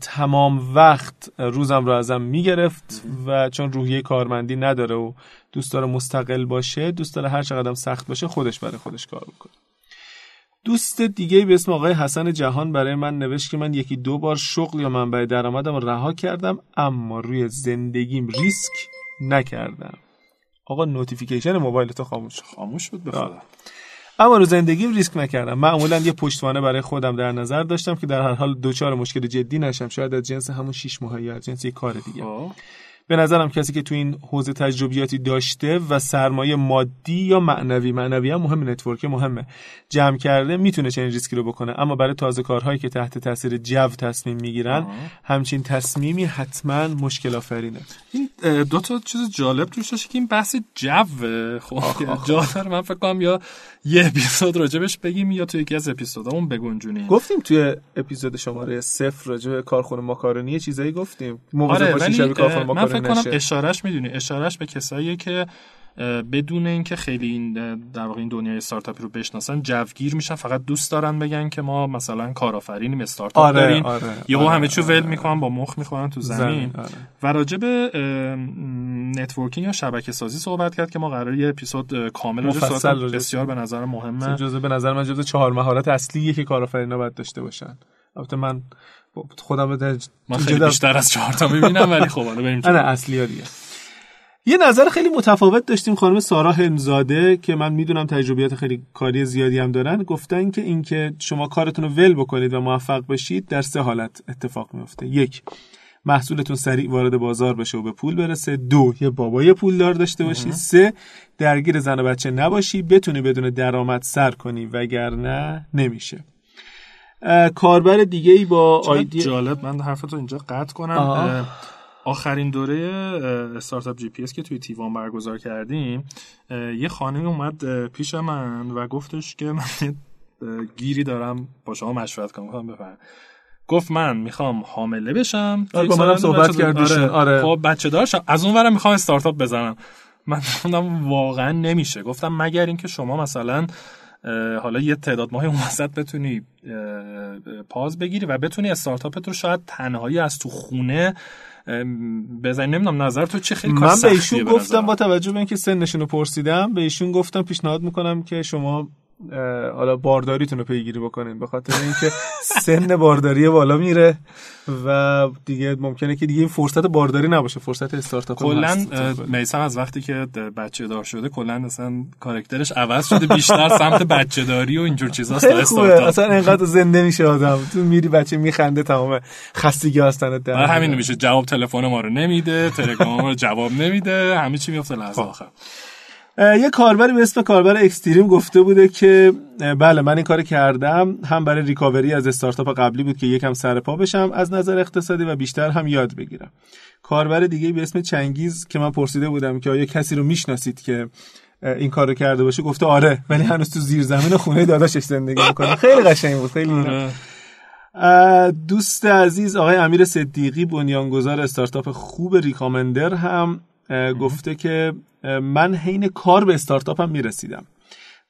تمام وقت روزم رو ازم می‌گرفت و چون روحیه کارمندی نداره و دوست داره مستقل باشه دوست داره هر چقدر سخت باشه خودش برای خودش کار بکنه دوست دیگه به اسم آقای حسن جهان برای من نوشت که من یکی دو بار شغل یا منبع درآمدم رها کردم اما روی زندگیم ریسک نکردم. آقا notification موبایل تو خاموش خاموش بود بخدا اما رو زندگیم ریسک نکردم. معمولا یه پشتوانه برای خودم در نظر داشتم که در هر حال دچار مشکل جدی نشم. شاید از جنس همون 6 ماهه یا از جنس یه کار دیگه. خب. به نظرم کسی که تو این حوزه تجربیاتی داشته و سرمایه مادی یا معنوی معنوی هم مهم network مهمه. جمع کرده می‌تونه چنین ریسکی رو بکنه اما برای تازه کارهایی که تحت تاثیر جو تصمیم می‌گیرن همچین تصمیمی حتما مشکل آفرینه. این دو تا چیز جالب توش که این بحث جو خب جا من فکر کنم یا یه اپیزود راجبش بگیم یا تو یکی از اپیزودامون بگنجونیم گفتیم توی اپیزود شماره صفر راجب کارخونه ماکارونی چیزایی گفتیم. آره ولی من فکر کنم اشارهش می‌دونی. اشارهش به کسایی که بدون اینکه خیلی این در واقع این دنیای استارتاپی رو بشناسن جوگیر میشن فقط دوست دارن بگن که ما مثلا کارآفرینیم استارتاپ آره، داریم. آره، یهو آره، همه چی ول می‌کنن با مخ می‌خورن تو زمین, آره. و راجع به networking یا شبکه سازی صحبت کرد که ما قرار یه اپیزود کامل رو بسیار به نظر مهمه جزء به نظر من جزء چهار مهارت اصلیه که کارآفرینا باید داشته باشن. البته من خودم به من خیلی بیشتر از چهار تا می‌بینم ولی خب حالا بریم اصلی اصلی دیگه. یه نظر خیلی متفاوت داشتیم خانم سارا همزاده که من می‌دونم تجربیات خیلی کاری زیادی هم دارن. گفتن که اینکه شما کارتون رو ول بکنید و موفق بشید در سه حالت اتفاق میفته یک محصولتون سریع وارد بازار بشه و به پول برسه. دو یه بابای پولدار داشته باشی. سه درگیر زن و بچه نباشی. بتونی بدون درآمد سر کنی وگرنه نمیشه. کاربر دیگه ای با آیدی جالب. من حرفتو اینجا قطع کنم. آخرین دوره استارتاپ جی پی اس که توی تیوان برگزار کردیم یه خانمی اومد پیش من و گفتش که من گیری دارم با شما مشورت کنم. بفرم گفت من می‌خوام حامله بشم. آره با منم صحبت آره. آره. خب بچه دارشم از اون ورم می‌خوام استارتاپ بزنم. من گفتم واقعا نمیشه. گفتم مگر اینکه شما مثلا حالا یه تعداد ماهی اون وسط بتونی پاز بگیری و بتونی استارتاپت رو شاید تنهایی از تو خونه بزنی نمی‌دونم نظر تو چه خیلی من به ایشون گفتم با توجه به اینکه سنشون رو پرسیدم به ایشون گفتم پیشنهاد می‌کنم که شما حالا بارداریتون رو پیگیری بکنین به خاطر اینکه سن بارداری بالا میره و دیگه ممکنه که دیگه این فرصت بارداری نباشه فرصت استارتاپ کلا میسم از وقتی که بچه دار شده کلا مثلا کاراکترش عوض شده بیشتر سمت بچه داری و اینجور چیزاست تا استارتاپ. اصلا انقدر زنده میشه آدم. تو میری بچه میخنده تمام خستگی هستن. در همین میشه جواب تلفن ما رو نمیده تلگرام رو جواب نمیده همه چی میفته لحظه خب. آخر. یه کاربری به اسم کاربر اکستریم گفته بوده که بله من این کار کردم. هم برای ریکاوری از استارتاپ قبلی بود که یکم سر پا بشم از نظر اقتصادی و بیشتر هم یاد بگیرم. کاربر دیگه به اسم چنگیز که من پرسیده بودم که آیا کسی رو می‌شناسید که این کارو کرده باشه گفته آره ولی هنوز تو زیر زمین خونه داداشش زندگی می‌کنه. خیلی قشنگ بود خیلی آره. دوست عزیز آقای امیر صدیقی بنیانگذار استارتاپ خوب ریکامندر هم. گفته که من حین کار به استارتاپم می‌رسیدم.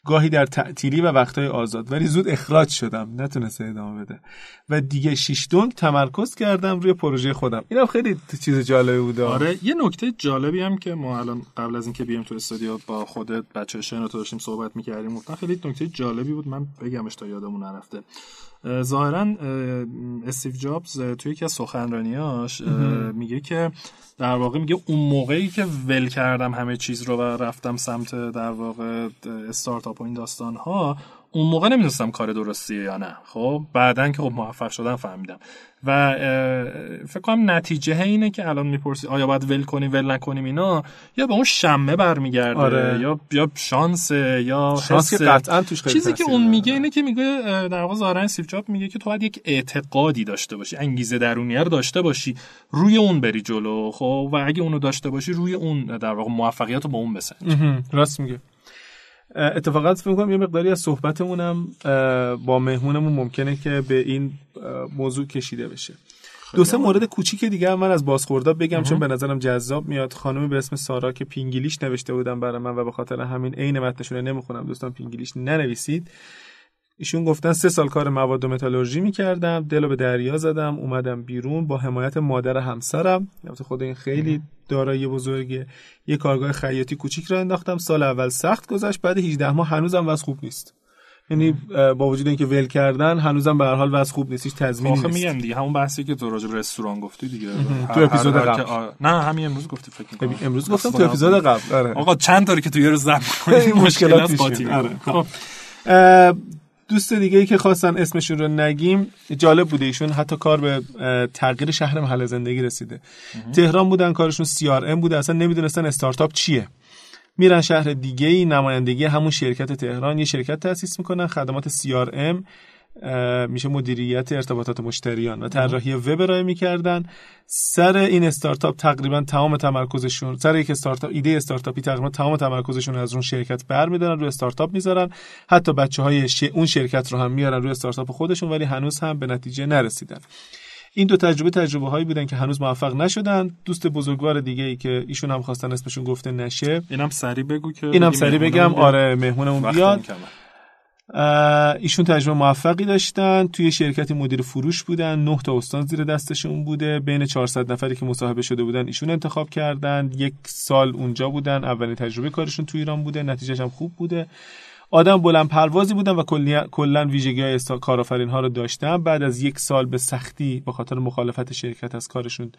گاهی در تعطیلی و وقتهای آزاد ولی زود اخراج شدم. نتونسته ادامه بده. و دیگه شیش دونگ تمرکز کردم روی پروژه خودم. اینم خیلی چیز جالبی بود. آره یه نکته جالبی هم که ما الان قبل از اینکه بیایم تو استودیو با خودت بچه شنو داشتیم صحبت می‌کردیم گفتن خیلی نکته جالبی بود. من بگمش تا یادمون نرفته. ظاهرا استیو جابز توی یکی از سخنرانیاش میگه که در واقع میگه اون موقعی که ول کردم همه چیز رو و رفتم سمت در واقع استارتاپ و این داستان ها اون موقع نمی‌دونستم کار درستیه یا نه. خب بعدا که خب موفق شدم فهمیدم. و فکر کنم نتیجه اینه که الان می‌پرسی آیا باید ول کنیم ول نکنیم اینا؟ یا به اون شمه برمیگرده آره. یا یا شانس یا شانس که قطعا توش خیلی چیزی که اون میگه اینه که میگه در واقع ظاهرا سیف جاب میگه که تو باید یک اعتقادی داشته باشی انگیزه درونی رو داشته باشی روی اون بری جلو. خب و اگه اونو داشته باشی روی اون در واقع موفقیت رو با اون بسنج. راست میگه. اتفاقا فکر کنم یه مقداری از صحبتمونم با مهمونمون ممکنه که به این موضوع کشیده بشه. دو سه مورد کوچیک دیگه من از بازخوردا بگم چون به نظرم جذاب میاد. خانمی به اسم سارا که پینگلیش نوشته بودن برای من و به خاطر همین عین متنشون نمی‌خونم. دوستان پینگلیش ننویسید. ایشون گفتن سه سال کار مواد و متالورژی می‌کردم دلو به دریا زدم اومدم بیرون با حمایت مادر همسرم. البته خود این خیلی دارایی بزرگه یه کارگاه خیاطی کوچیک رو انداختم. سال اول سخت گذشت بعد 18 ماه هنوزم وضع خوب نیست. یعنی با وجود اینکه ول کردن هنوزم به هر حال وضع خوب نیست هیچ تضمینی نیست. میگم دیگه همون بحثی که تو راجع به رستوران گفتی دیگه. تو اپیزود قبل. نه همین امروز گفتی فکر می‌کنم. امروز گفتم تو اپیزود قبل. آره. آقا چند طوری که تو یه روز کنی مشکلات باطی آره. خب. دوست دیگه ای که خواستن اسمشون رو نگیم جالب بوده ایشون حتی کار به تغییر شهر محل زندگی رسیده. تهران بودن کارشون CRM بوده اصلا نمی‌دونستن استارتاپ چیه. میرن شهر دیگه ای نمایندگی همون شرکت تهران یه شرکت تأسیس می‌کنن خدمات CRM میشه مدیریت ارتباطات مشتریان و طراحی وب ارائه می‌کردن. سر این استارتاپ تقریبا تمام تمرکزشون سر یک استارتاپ ایده استارتاپی تقریبا تمام تمرکزشون از اون شرکت برمیدارن روی استارتاپ می‌ذارن. حتی بچه های اون شرکت رو هم میارن روی استارتاپ خودشون ولی هنوز هم به نتیجه نرسیدن. این دو تجربه تجربه هایی بودن که هنوز موفق نشدن. دوست بزرگوار دیگه ای که ایشون هم خواستن اسمشون گفته نشه. اینم سری بگو که اینم سری بگم. آره مهمونمون بیاد. ایشون تجربه موفقی داشتن. توی شرکتی مدیر فروش بودن. نه تا استان زیر دستشون بوده. بین 400 نفری که مصاحبه شده بودن ایشون انتخاب کردن. یک سال اونجا بودن. اولین تجربه کارشون تو ایران بوده. نتیجهش هم خوب بوده. آدم بلند پروازی بودن و کلا ویژگی های کارآفرین ها رو داشتن. بعد از یک سال به سختی به خاطر مخالفت شرکت از کارشون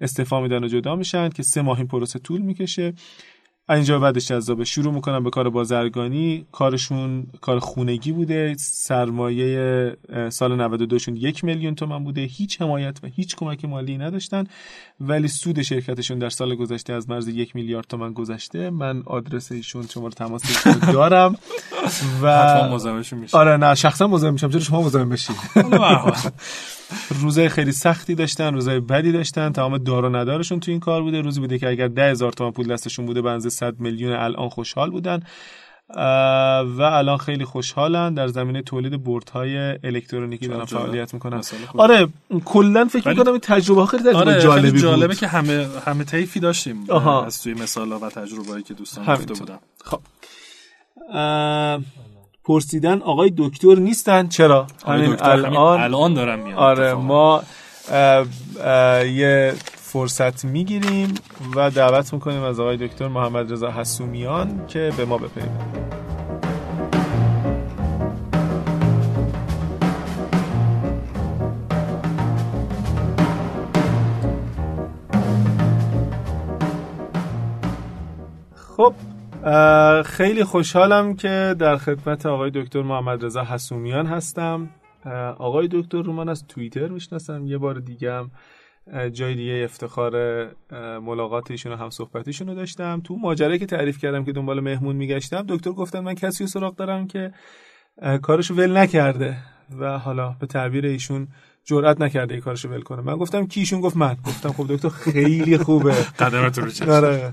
استعفا میدن و جدا میشن که سه ماه این پروسه طول می‌کشه. اینجا بعدش جذابه شروع می‌کنم به کار بازرگانی. کارشون کار خونگی بوده. سرمایه سال 92 شون یک میلیون تومن بوده. هیچ حمایت و هیچ کمک مالی نداشتن. ولی سود شرکتشون در سال گذشته از مرز یک میلیارد تومن گذشته. من آدرس ایشون شما تماس دارم. و آره نه شخصا مزاحم میشم. چرا شما مزاحم بشید روزای خیلی سختی داشتن روزای بدی داشتن. تمام دار و ندارشون تو این کار بوده. روزی بوده که اگر ده هزار تومان پول دستشون بوده به 100 میلیون الان خوشحال بودن و الان خیلی خوشحالن. در زمینه تولید بردهای الکترونیکی دارن فعالیت می‌کنن. آره کلا فکر می‌کنم این تجربه خیلی تجربه آره جالبی خیلی جالبه بود. که همه همه طیفی داشتیم آها. از توی مثالا و تجربه‌ای که دوستان گفته بودن. خب. پرسیدن آقای دکتر نیستن. چرا؟ همین الان. الان دارم میاد آره ما یه فرصت می‌گیریم و دعوت می‌کنیم از آقای دکتر محمد رضا حسومیان که به ما بپیوندند خب خیلی خوشحالم که در خدمت آقای دکتر محمد رضا حسومیان هستم. آقای دکتر رو من از توییتر می‌شناسم یه بار دیگه هم جای دیگه افتخار ملاقات ایشون و هم صحبتیشون رو داشتم. تو ماجرایی که تعریف کردم که دنبال مهمون میگشتم دکتر گفتن من کسی رو سراغ دارم که کارشو ول نکرده و حالا به تعبیر ایشون جرئت نکرده این کارشو ول کنه. من گفتم کیشون؟ گفت من. گفتم خب دکتر خیلی خوبه. قدمت رو چشم. آره.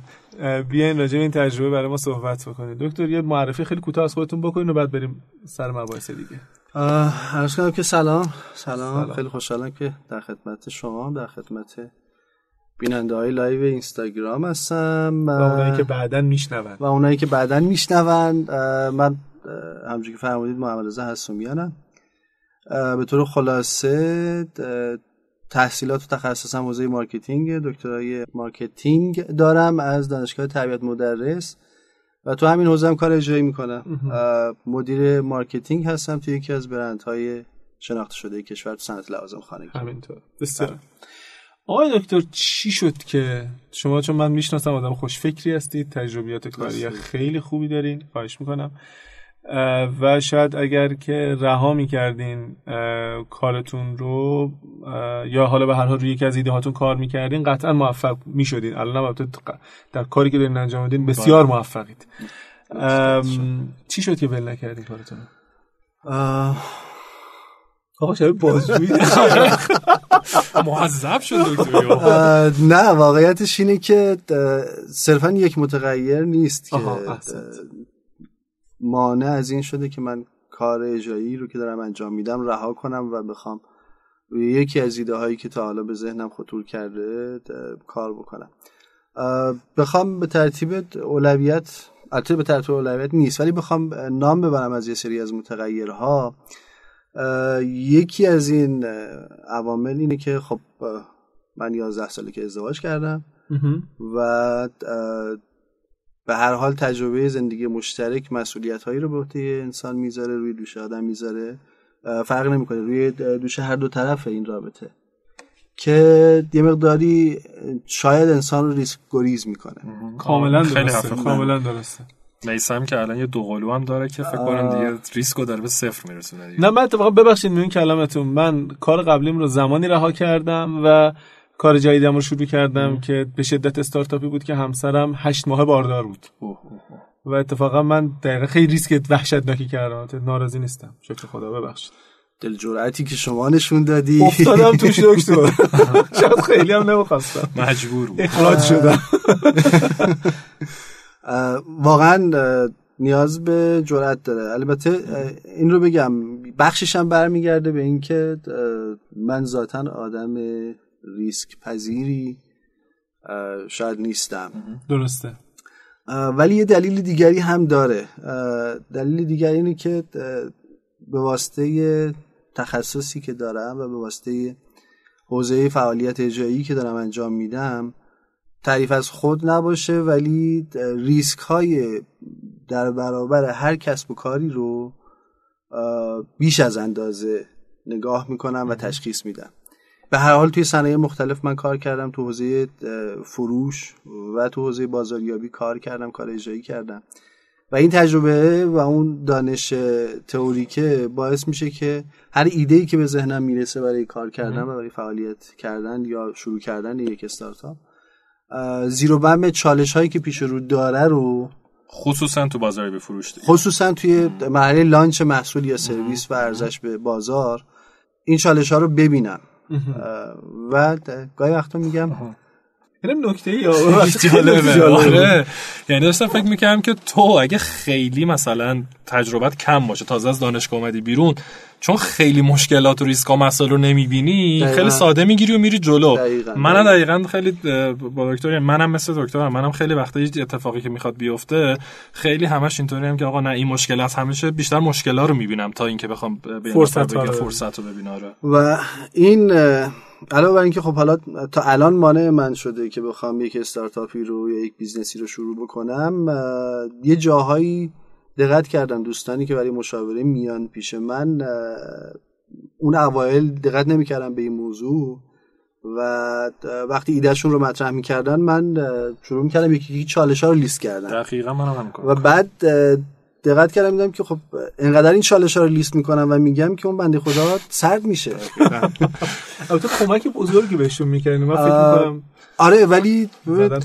بیاین راجع این تجربه برای ما صحبت بکنید دکتر یه معرفی خیلی کوتاه از خودتون بکنید و بعد بریم سر مباحث دیگه. عرض کنم که سلام. سلام. سلام. خیلی خوشحالم که در خدمت شما در خدمت بیننده های live اینستاگرام هستم و اونایی که بعدا میشنون. و اونایی که بعدا میشنون. من همونجوری که فرمودید محمد رضا حسومیانم به طور خلاصه تحصیلات و تخصصم حوزه marketing دکترای marketing دارم از دانشگاه تربیت مدرس. و تو همین حوزه هم کار اجرایی می‌کنم. مدیر marketing هستم توی یکی از برندهای شناخته شده کشور تو صنعت لوازم خانگی. همینطور. بسیار. آقای دکتر چی شد که شما چون من می‌شناسم آدم خوش فکری هستید تجربیات کاری خیلی خوبی دارین خواهش می‌کنم. و شاید اگر که رها می‌کردین کارتون رو یا حالا به هر حال روی یکی از ایده هاتون کار می‌کردین قطعا موفق می‌شدین. الان در کاری که دارین انجام میدین بسیار موفقید. چی شد که ول نکردین کارتون آقا شبیه بازجویی؟ معذب شد نه واقعیتش اینه که صرفا یک متغیر نیست که مانع از این شده که من کار اجرایی رو که دارم انجام میدم رها کنم و بخوام روی یکی از ایده هایی که تا حالا به ذهنم خطور کرده کار بکنم. بخوام به ترتیب اولویت البته به ترتیب اولویت نیست ولی بخوام نام ببرم از یه سری از متغیرها. یکی از این عوامل اینه که خب من 11 ساله که ازدواج کردم و به هر حال تجربه زندگی مشترک مسئولیت هایی رو به عهده انسان می‌ذاره روی دوش آدم می‌ذاره. فرق نمی‌کنه. روی دوش هر دو طرف این رابطه. که یه مقداری شاید انسان رو ریسک گریز می‌کنه. کاملا درسته. کاملا درسته. میسم که الان یه دوقلو هم داره که فکر کنم دیگه ریسکو داره به صفر میرسونه نه من اتفاقا ببخشید میون کلامتون من کار قبلیم رو زمانی رها کردم و کار جدیدم رو شروع کردم که به شدت استارتاپی بود که همسرم هشت ماه باردار بود. و اتفاقا من دقیقا خیلی ریسک وحشتناکی کردم. ناراضی نیستم. شکر خدا ببخشید. دل جرعتی که شما نشون دادی. افتادم توش دکتر. شاید خیلی هم نمی‌خواستم. مجبور بود. اخراج شدم. واقعا نیاز به جرأت داره. البته این رو بگم. بخشش هم برمیگرده به اینکه من ذاتا آدم ریسک پذیری شاید نیستم. درسته. ولی یه دلیل دیگری هم داره. دلیل دیگری اینه که به واسطه تخصصی که دارم و به واسطه حوزه فعالیت اجرایی که دارم انجام میدم تعریف از خود نباشه ولی ریسک های در برابر هر کسب و کاری رو بیش از اندازه نگاه می‌کنم و تشخیص میدم. به هر حال توی صنایع مختلف من کار کردم تو حوزه فروش و تو حوزه بازاریابی کار کردم کار اجرایی کردم. و این تجربه و اون دانش تئوریکه باعث میشه که هر ایده ای که به ذهنم می‌رسه برای کار کردن و برای فعالیت کردن یا شروع کردن یک استارتاپ زیرو بم چالش هایی که پیش رو داره رو خصوصا تو بازار به فروش خصوصا توی مرحله لانچ محصول یا سرویس و ارزش به بازار این چالش ها رو ببینم. و گاهی وقتا میگم اینم نکته ای آره. یعنی داشتم فکر می‌کنم که تو اگه خیلی مثلا تجربت کم باشه تازه از دانشگاه اومدی بیرون چون خیلی مشکلات و ریسک و مسائل رو نمی‌بینی خیلی ساده می‌گیری و میری جلو. منم دقیقا. خیلی با دکتر منم مثل دکترم منم خیلی وقتا هیچ اتفاقی که می‌خواد بیفته خیلی همش اینطوری هم که آقا نه این مشکلات همیشه بیشتر مشکلات رو می‌بینم تا اینکه بخوام فرصت. فرصت رو ببینم. آره. و این علاوه بر اینکه خب حالا تا الان مانع من شده که بخوام یک استارتاپی رو یا یک business ی رو شروع بکنم یه جاهایی دقت کردم دوستانی که برای مشاوره میان پیش من اون اوایل دقت نمی‌کردم به این موضوع و وقتی ایدهشون رو مطرح می‌کردن من شروع می‌کردم یکی یکی چالش ها رو لیست کردن. دقیقا من هم و بعد دقت کردم دیدم که خب انقدر این چالش ها رو لیست می‌کنم و میگم که اون بنده خدا سرد میشه. البته کمک بزرگی بهشون می‌کردن من فکر می‌کنم آره ولی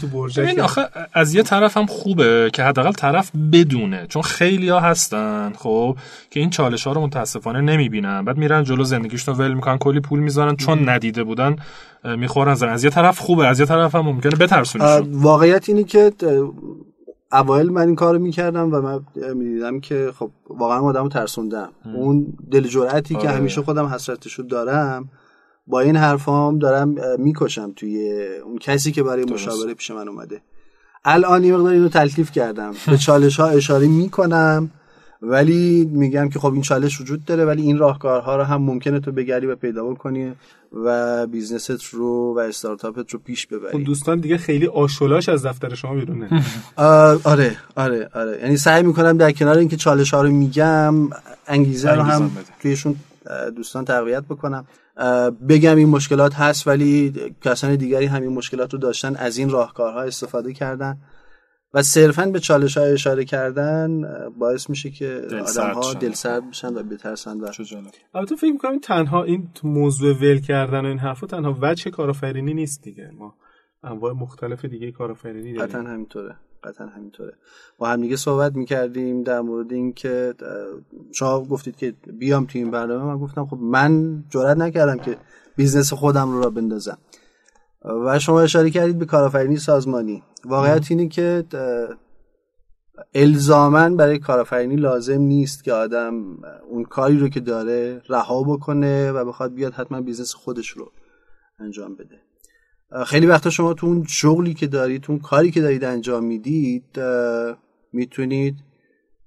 تو ببین آخه از یه طرف هم خوبه که حداقل طرف بدونه چون خیلی ها هستن خب که این چالش ها رو متاسفانه نمی‌بینن. بعد میرن جلو زندگیشون ول می‌کنن کلی پول می‌ذارن چون ندیده بودن می‌خورن زن. از یه طرف خوبه از یه طرف هم ممکنه بترسونشون واقعیت اینی که اوایل من این کارو می‌کردم و من می‌دیدم که خب واقعا آدمو ترسوندم. اون دل جرأتی که آره. همیشه خودم حسرتشو دارم با این حرفام دارم می‌کشم توی اون کسی که برای مشاوره پیش من اومده. الان یه مقدار اینو تلطیف کردم. به چالش ها اشاره می‌کنم ولی میگم که خب این چالش وجود داره ولی این راهکارها رو هم ممکنه تو بگری و پیدا کنی و بیزنست رو و استارتاپت رو پیش ببری. اون دوستان دیگه خیلی آشولاش از دفتر شما بیرونه. آره آره آره. یعنی سعی می‌کنم در کنار اینکه چالش ها رو میگم انگیزه رو هم تویشون دوستان تقویت بکنم. بگم این مشکلات هست ولی کسان دیگری همین مشکلات رو داشتن از این راهکارها استفاده کردن و صرفا به چالش های اشاره کردن باعث میشه که آدم ها دل سرد بشن و بترسن و البته فکر می‌کنم تنها این موضوع ول کردن و این حرفا تنها وجه کارآفرینی نیست دیگه. ما انواع مختلف دیگه کارآفرینی داریم. همینطوره. قطعا همینطوره. با هم دیگه صحبت می‌کردیم در مورد اینکه شما گفتید که بیام تو این برنامه من گفتم خب من جرئت نکردم که business خودم رو راه بندازم. و شما اشاره کردید به کارآفرینی سازمانی. واقعیت اینه که الزاما برای کارآفرینی لازم نیست که آدم اون کاری رو که داره رها بکنه و بخواد بیاد حتما business خودش رو انجام بده. خیلی وقتا شما تو اون شغلی که دارید تو اون کاری که دارید انجام می‌دید می‌تونید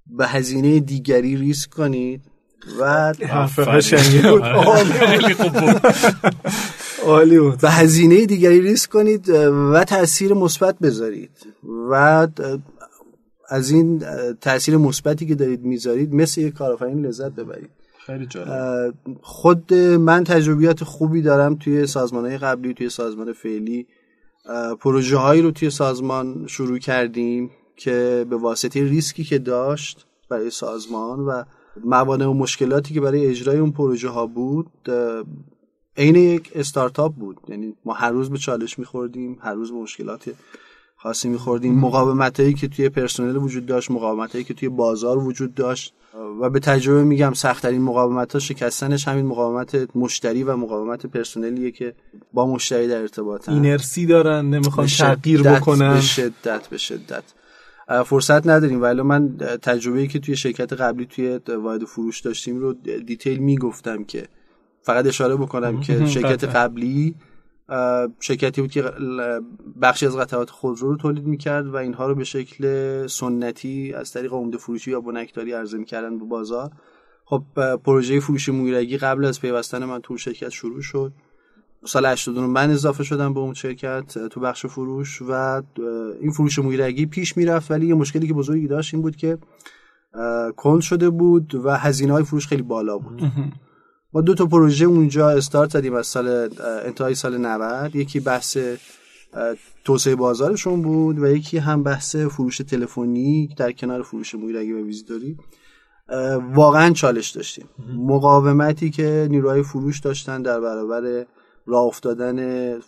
به هزینه دیگری ریسک کنید و عالی بود. به هزینه دیگری ریسک کنید و تاثیر مثبت بذارید. و از این تاثیر مثبتی که دارید می‌ذارید مثل یک کارآفرین لذت ببرید. خیلی خود من تجربیات خوبی دارم توی سازمان های قبلی توی سازمان فعلی. پروژه هایی رو توی سازمان شروع کردیم که به واسطه ریسکی که داشت برای سازمان و موانع و مشکلاتی که برای اجرای اون پروژه ها بود عین یک استارتاپ بود. یعنی ما هر روز به چالش میخوردیم هر روز به مشکلات خاصی میخوردیم. مقاومت هایی که توی پرسنل وجود داشت مقاومت هایی که توی بازار وجود داشت. و به تجربه میگم سختترین مقاومت ها شکستنش همین مقاومت مشتری و مقاومت پرسنلیه که با مشتری در ارتباطن. اینرسی دارن نمی‌خوان تغییر بکنن. به شدت به شدت. فرصت نداریم. ولی من تجربه که توی شرکت قبلی توی واحد فروش داشتیم رو دیتیل می‌گفتم که فقط اشاره بکنم که شرکت قبلی شرکتی بود که بخشی از قطعات خودرو رو تولید می‌کرد و اینها رو به شکل سنتی از طریق عمده فروشی یا بنکداری عرضه می‌کردن به بازار. خب پروژه فروش مویرگی قبل از پیوستن من تو شرکت شروع شد. سال 89 من اضافه شدم به اون شرکت تو بخش فروش و این فروش مویرگی پیش می‌رفت ولی یه مشکلی که بزرگی داشت این بود که کند شده بود و هزینه های فروش خیلی بالا بود. ما دو تا پروژه اونجا استارت زدیم از سال انتهای سال 90 یکی بحث توسعه بازارشون بود و یکی هم بحث فروش تلفنی در کنار فروش مویرگی و ویزیتوری واقعا چالش داشتیم. مقاومتی که نیروهای فروش داشتن در برابر راه افتادن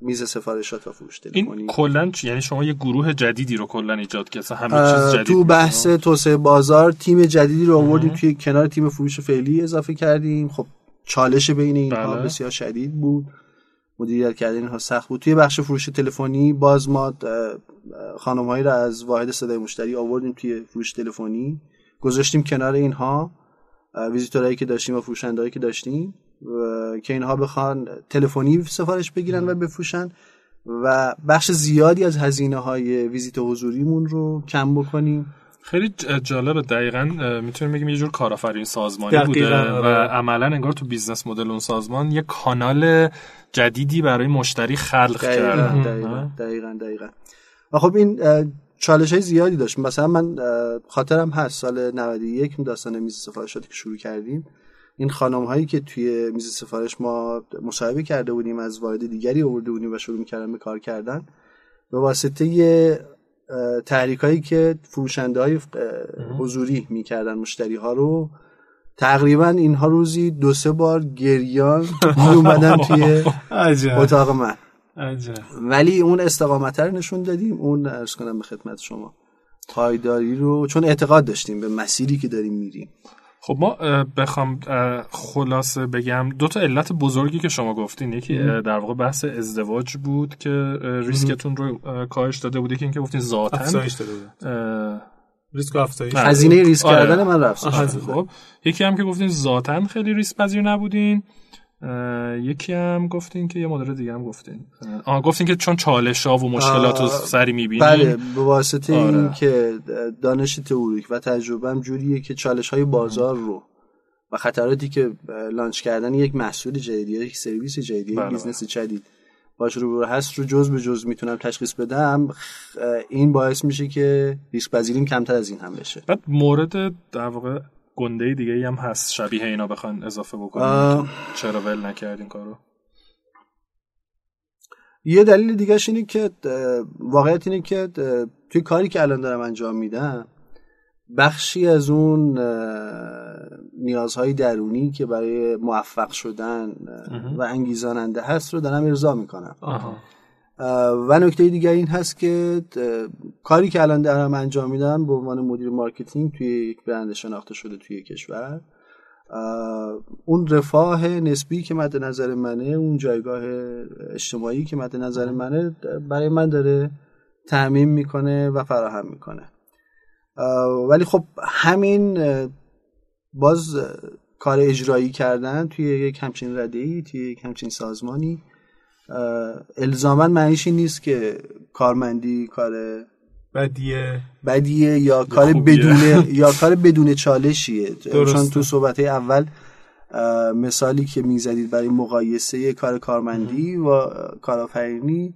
میز سفارشات و فروش این کلا یعنی شما یه گروه جدیدی رو کلا ایجاد کردید همه چیز جدید تو بحث توسعه بازار تیم جدیدی رو آوردیم توی کنار تیم فروش فعلی اضافه کردیم. خب چالش بین اینها بله. بسیار شدید بود. مدیریت کردن اینها سخت بود. توی بخش فروش تلفنی باز ما خانمهایی رو از واحد صدای مشتری آوردیم توی فروش تلفنی. گذاشتیم کنار اینها. ویزیتورایی که داشتیم و فروشندهایی که داشتیم. که اینها بخوان تلفنی سفارش بگیرن و بفروشن و بخش زیادی از هزینه های ویزیت حضوریمون رو کم بکنیم. خیلی جالبه. دقیقا می‌تونیم بگیم یه جور کارآفرین سازمانی بوده و آره. عملا انگار تو business model اون سازمان یه کانال جدیدی برای مشتری خلق کردن دقیقا دقیقا, دقیقا. و خب این چالش های زیادی داشت. مثلا من خاطرم هست. سال 91 داستان میز سفارشاتی که شروع کردیم. این خانم هایی که توی میز سفارش ما مصاحبه کرده بودیم از واحد دیگری آورده بودیم و شروع می‌کردن به کار کردن به واسطه تحریک هایی که فروشنده های حضوری می‌کردن مشتری ها رو تقریبا اینها روزی دو سه بار گریان اومدن توی اتاق من. ولی اون استقامت رو نشون دادیم اون ارز کنم به خدمت شما پایداری رو چون اعتقاد داشتیم به مسیری که داریم میریم. خب ما بخوام خلاصه بگم دو تا علت بزرگی که شما گفتین. یکی در واقع بحث ازدواج بود که ریسکتون رو کاهش داده بودی که اینکه گفتین ذاتا افزایش داده بود. ریسک افزایش. هزینه ریسک آره. کردن من رفت. خب. یکی هم که گفتین ذاتا خیلی ریسک پذیر نبودین. یکی هم گفتین که یه مدل دیگه هم گفتین آها گفتین که چون چالش ها و مشکلات رو سری می‌بینیم بله به واسطه آره. این که دانش تئوریک و تجربه هم جوریه که چالش های بازار رو و خطراتی که launch کردن یک محصول جدید یا یک سرویس جدید یک بله، business بله. جدید باش رو هست رو جز به جز می‌تونم تشخیص بدم این باعث میشه که ریسک پذیریم کمتر از این هم بشه بعد مورد در واقع گنده دیگه ای هم هست. شبیه اینا بخوان اضافه بکنیم چرا ول نکردین کارو؟ یه دلیل دیگه اینه که واقعیت اینه که توی کاری که الان دارم انجام میدم بخشی از اون نیازهای درونی که برای موفق شدن و انگیزاننده هست رو دارم ارضا می‌کنم. و نکته دیگه این هست که کاری که الان دارم انجام میدم به عنوان مدیر marketing توی یک برند شناخته شده توی کشور. اون رفاه نسبی که مد نظر منه اون جایگاه اجتماعی که مد نظر منه برای من داره تامین می‌کنه و فراهم می‌کنه. ولی خب همین باز کار اجرایی کردن توی یک همچین رده ای توی یک همچین سازمانی الزاما معنیش نیست که کارمندی کار بدیه. بدیه یا کار بدون یا کار بدون چالشیه. چون تو صحبت اول مثالی که می‌زدید برای مقایسه کار کارمندی و کارآفرینی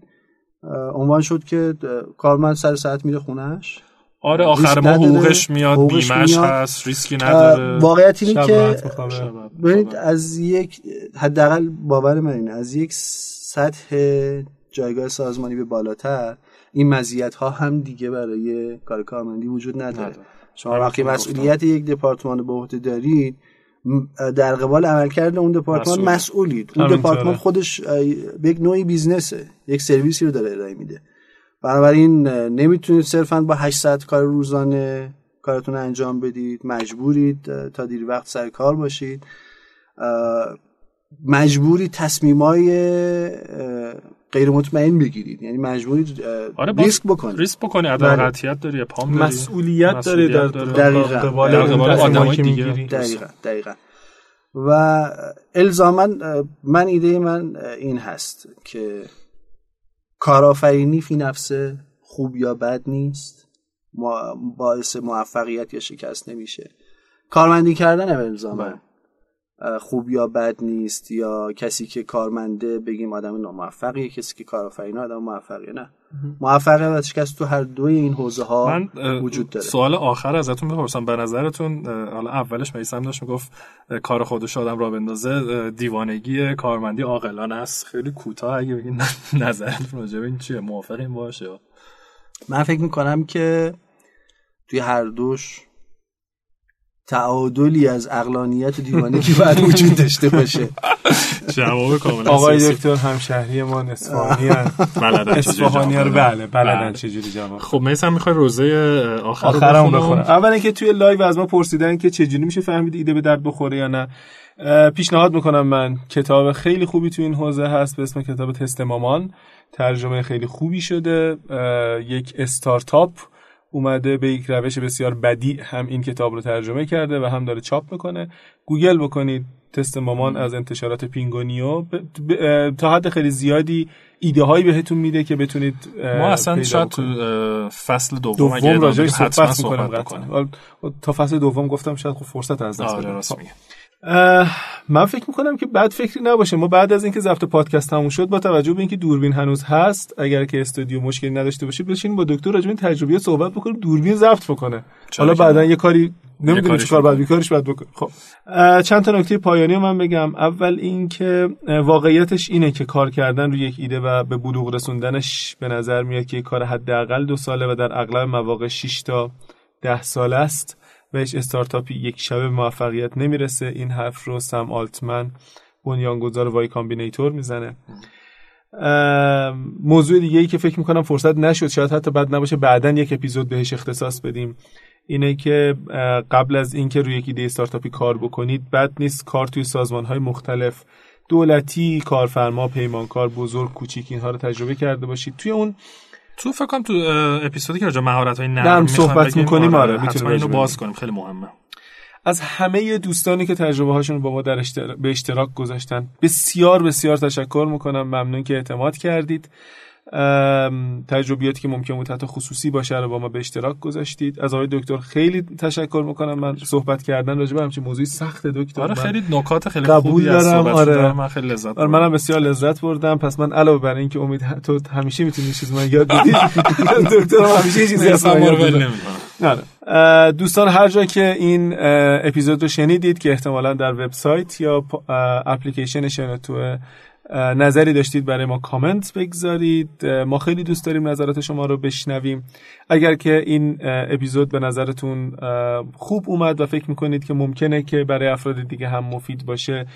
عنوان شد که کارمند سر ساعت میره خونش آره آخر ما حقوقش میاد بیمش هست ریسکی نداره. واقعیت اینه که ببینید از یک حداقل باور من اینه از یک سطح جایگاه سازمانی به بالاتر این مزیت ها هم دیگه برای کار کارمندی وجود نداره. شما وقتی مسئولیت یک دپارتمان به عهده دارید در قبال عملکرد اون دپارتمان مسئولید. اون دپارتمان خودش به یک نوعی بیزنسه. یک سرویسی رو داره ارائه میده. بنابراین نمی‌تونید صرفا با 8 ساعت کار روزانه کارتون انجام بدید. مجبورید تا دیر وقت سر کار باشید. مجبوری تصمیمای غیر مطمئن بگیرید. یعنی مجبورید آره ریسک بکنید. ریسک بکنی عدم بله. قطعیت داری پام داری. مسئولیت داره. در قبال آدمایی که می‌گیری. دقیقاً دقیقاً. و الزاما من ایده من این هست که کارآفرینی فی نفسه خوب یا بد نیست باعث موفقیت یا شکست نمیشه کارمندی کردن بله. خوب یا بد نیست یا کسی که کارمنده بگیم آدم ناموفقیه کسی که کارآفرین آدم موفقیه نه. موفقیت و شکست تو هر دوی این حوزه ها وجود داره. سوال آخر ازتون بپرسم. به نظرتون حالا اولش میسم داشت می‌گفت کار خودش آدم را بندازه دیوانگی کارمندی عاقلانه است. خیلی کوتاه اگه بگین نظرتون راجع این چیه؟ موافقین باشه من فکر می‌کنم که توی هر دوش تعادلی از اقلانیت دیوانه که باید وجود داشته باشه. جواب کاملا آقای دکتر همشهری ما اصفهانی بلدن اصفهانی رو بله بلدن بله. چجوری جواب خب میسم می‌خوای روزه آخر آخرم بخونم؟ اولا که توی live از ما پرسیدن که چجوری میشه فهمید ایده به درد بخوره یا نه. پیشنهاد می‌کنم من. کتاب خیلی خوبی تو این حوزه هست به اسم کتاب تست مامان. ترجمه خیلی خوبی شده. یک استارتاپ. اومده به یک روش بسیار بدی هم این کتاب رو ترجمه کرده و هم داره چاپ می‌کنه. گوگل بکنید تست مامان از انتشارات پینگونیو. تا حد خیلی زیادی ایده هایی بهتون میده که بتونید ما اصلا شاید تو فصل دوم, دوم راجعش صحبت, صحبت می‌کنیم تا فصل دوم گفتم شاید خب فرصت از دست آره من فکر می‌کنم که بعد فکری نباشه. ما بعد از اینکه ضبط پادکست تموم شد با توجه به اینکه دوربین هنوز هست اگر که استودیو مشکلی نداشته باشه بشین با دکتر راجع به تجربه صحبت بکنیم دوربین ضبط بکنه. حالا بعدا یه کاری نمی‌دونی چیکار بعد بیکارش بعد بکنه خب. چند تا نکته پایانی من بگم. اول اینکه واقعیتش اینه که کار کردن روی یک ایده و به بلوغ رسوندنش به نظر میاد که کار حداقل دو ساله و در اغلب مواقع 6 تا 10 ساله است. هیچ استارتاپی یک شبه موفقیت نمی‌رسه. این حرف رو سم آلتمن بنیانگذار Y Combinator می‌زنه. موضوع دیگه ای که فکر می‌کنم فرصت نشد شاید حتی بد نباشه بعدا یک اپیزود بهش اختصاص بدیم. اینه که قبل از اینکه روی یک ایده استارتاپی کار بکنید بد نیست کار توی سازمان های مختلف دولتی کارفرما پیمانکار بزرگ کوچیک اینها رو تجربه کرده باشید. توی اون تو فکر کنم تو اپیزودی که راجع مهارت های نرم, نرم صحبت می‌کنیم آره, آره، می‌تونیم اینو باز کنیم خیلی مهمه. از همه دوستانی که تجربه هاشون با ما در به اشتراک گذاشتن بسیار بسیار تشکر می‌کنم. ممنون که اعتماد کردید. تجربیاتی که ممکن بود حتی خصوصی باشه رو با ما به اشتراک گذاشتید. از آقای دکتر خیلی تشکر می‌کنم من صحبت کردن راجع به همچین موضوعی. سخت دکتر آره خیلی نکات خیلی قبول دارم. آره. من خیلی لذت آره منم بسیار لذت بردم. پس من علاوه بر اینکه امید تو همیشه می‌تونی چیز من یاد بدی دکتر همیشه چیزی از آره. دوستان هر جا که این اپیزود رو شنیدید که احتمالا در وبسایت یا اپلیکیشن شنوتو نظری داشتید برای ما کامنت بگذارید. ما خیلی دوست داریم نظرات شما رو بشنویم. اگر که این اپیزود به نظرتون خوب اومد و فکر می‌کنید که ممکنه که برای افراد دیگه هم مفید باشه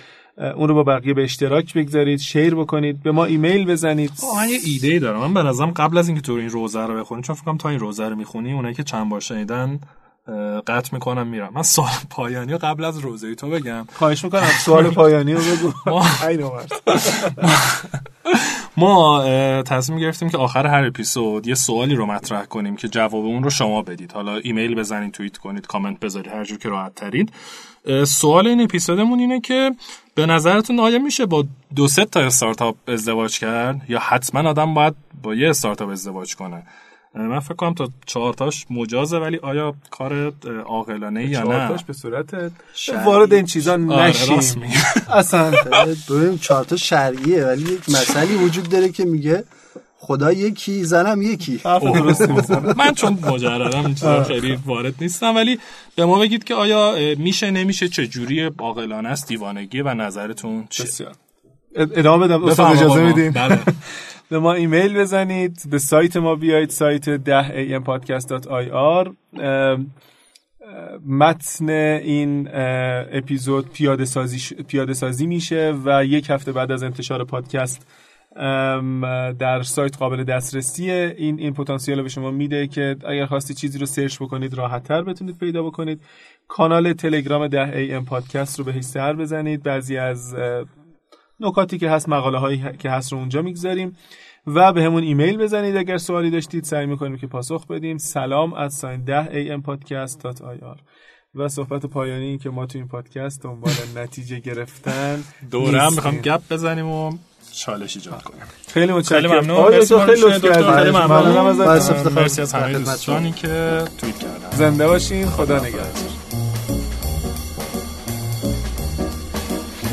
اون رو با بقیه به اشتراک بگذارید شیر بکنید به ما ایمیل بزنید. من یه ایده دارم. من به نظرم قبل از اینکه تو این روزه رو بخونید چون فکر تا این روزه رو می‌خونی اونایی که چند بار شنیدن قطع می‌کنم میرم. من سوال پایانی رو قبل از روزه تو بگم. خواهش می‌کنم. سوال پایانی رو بگو. ما تصمیم گرفتیم که آخر هر اپیزود یه سوالی رو مطرح کنیم که جواب اون رو شما بدید. حالا ایمیل بزنید توییت کنید کامنت بذارید هر جور که راحت ترید. سوال این اپیزودمون اینه که به نظرتون آیا میشه با دو سه تا استارتاپ ازدواج کرد یا حتما آدم باید با یه استارتاپ ازدواج کنه؟ من فکر کنم تا چهارتاش مجازه ولی آیا کار عاقلانه یا نه؟ چهارتاش به صورت وارد این چیزا آره، نشیم. اصلا. ببین چهارتا شرعیه ولی یک مسئله وجود داره که میگه خدا یکی زنم یکی. من چون مجردم این چیزا خیلی وارد نیستم ولی به ما بگید که آیا میشه نمیشه چه جوری عاقلانه است دیوانگی و نظرتون چیه؟ ادامه بدم. اجازه میدیم بله. به ما ایمیل بزنید به سایت ما بیایید سایت 10ampodcast.ir متن این اپیزود پیاده سازی, پیاده سازی میشه و یک هفته بعد از انتشار پادکست در سایت قابل دسترسیه. این این پتانسیل به شما میده که اگر خواستی چیزی رو سرچ بکنید راحت تر بتونید پیدا بکنید. کانال تلگرام 10 am پادکست رو بهش سر بزنید. بعضی از نکاتی که هست مقاله هایی که هست رو اونجا می‌گذاریم و به همون ایمیل بزنید اگر سوالی داشتید. سعی می‌کنیم که پاسخ بدیم. سلام از ساین 10 ampodcast.ir و صحبت پایانی این که ما تو این پادکست دنبال نتیجه گرفتن دوره هم می‌خوام گپ بزنیم و چالش ایجاد کنیم. خیلی متشکرم. خیلی ممنون. خیلی ممنون. مرسی از همه دوستانی که توییت کردن. زنده باشین. خدا نگهدار.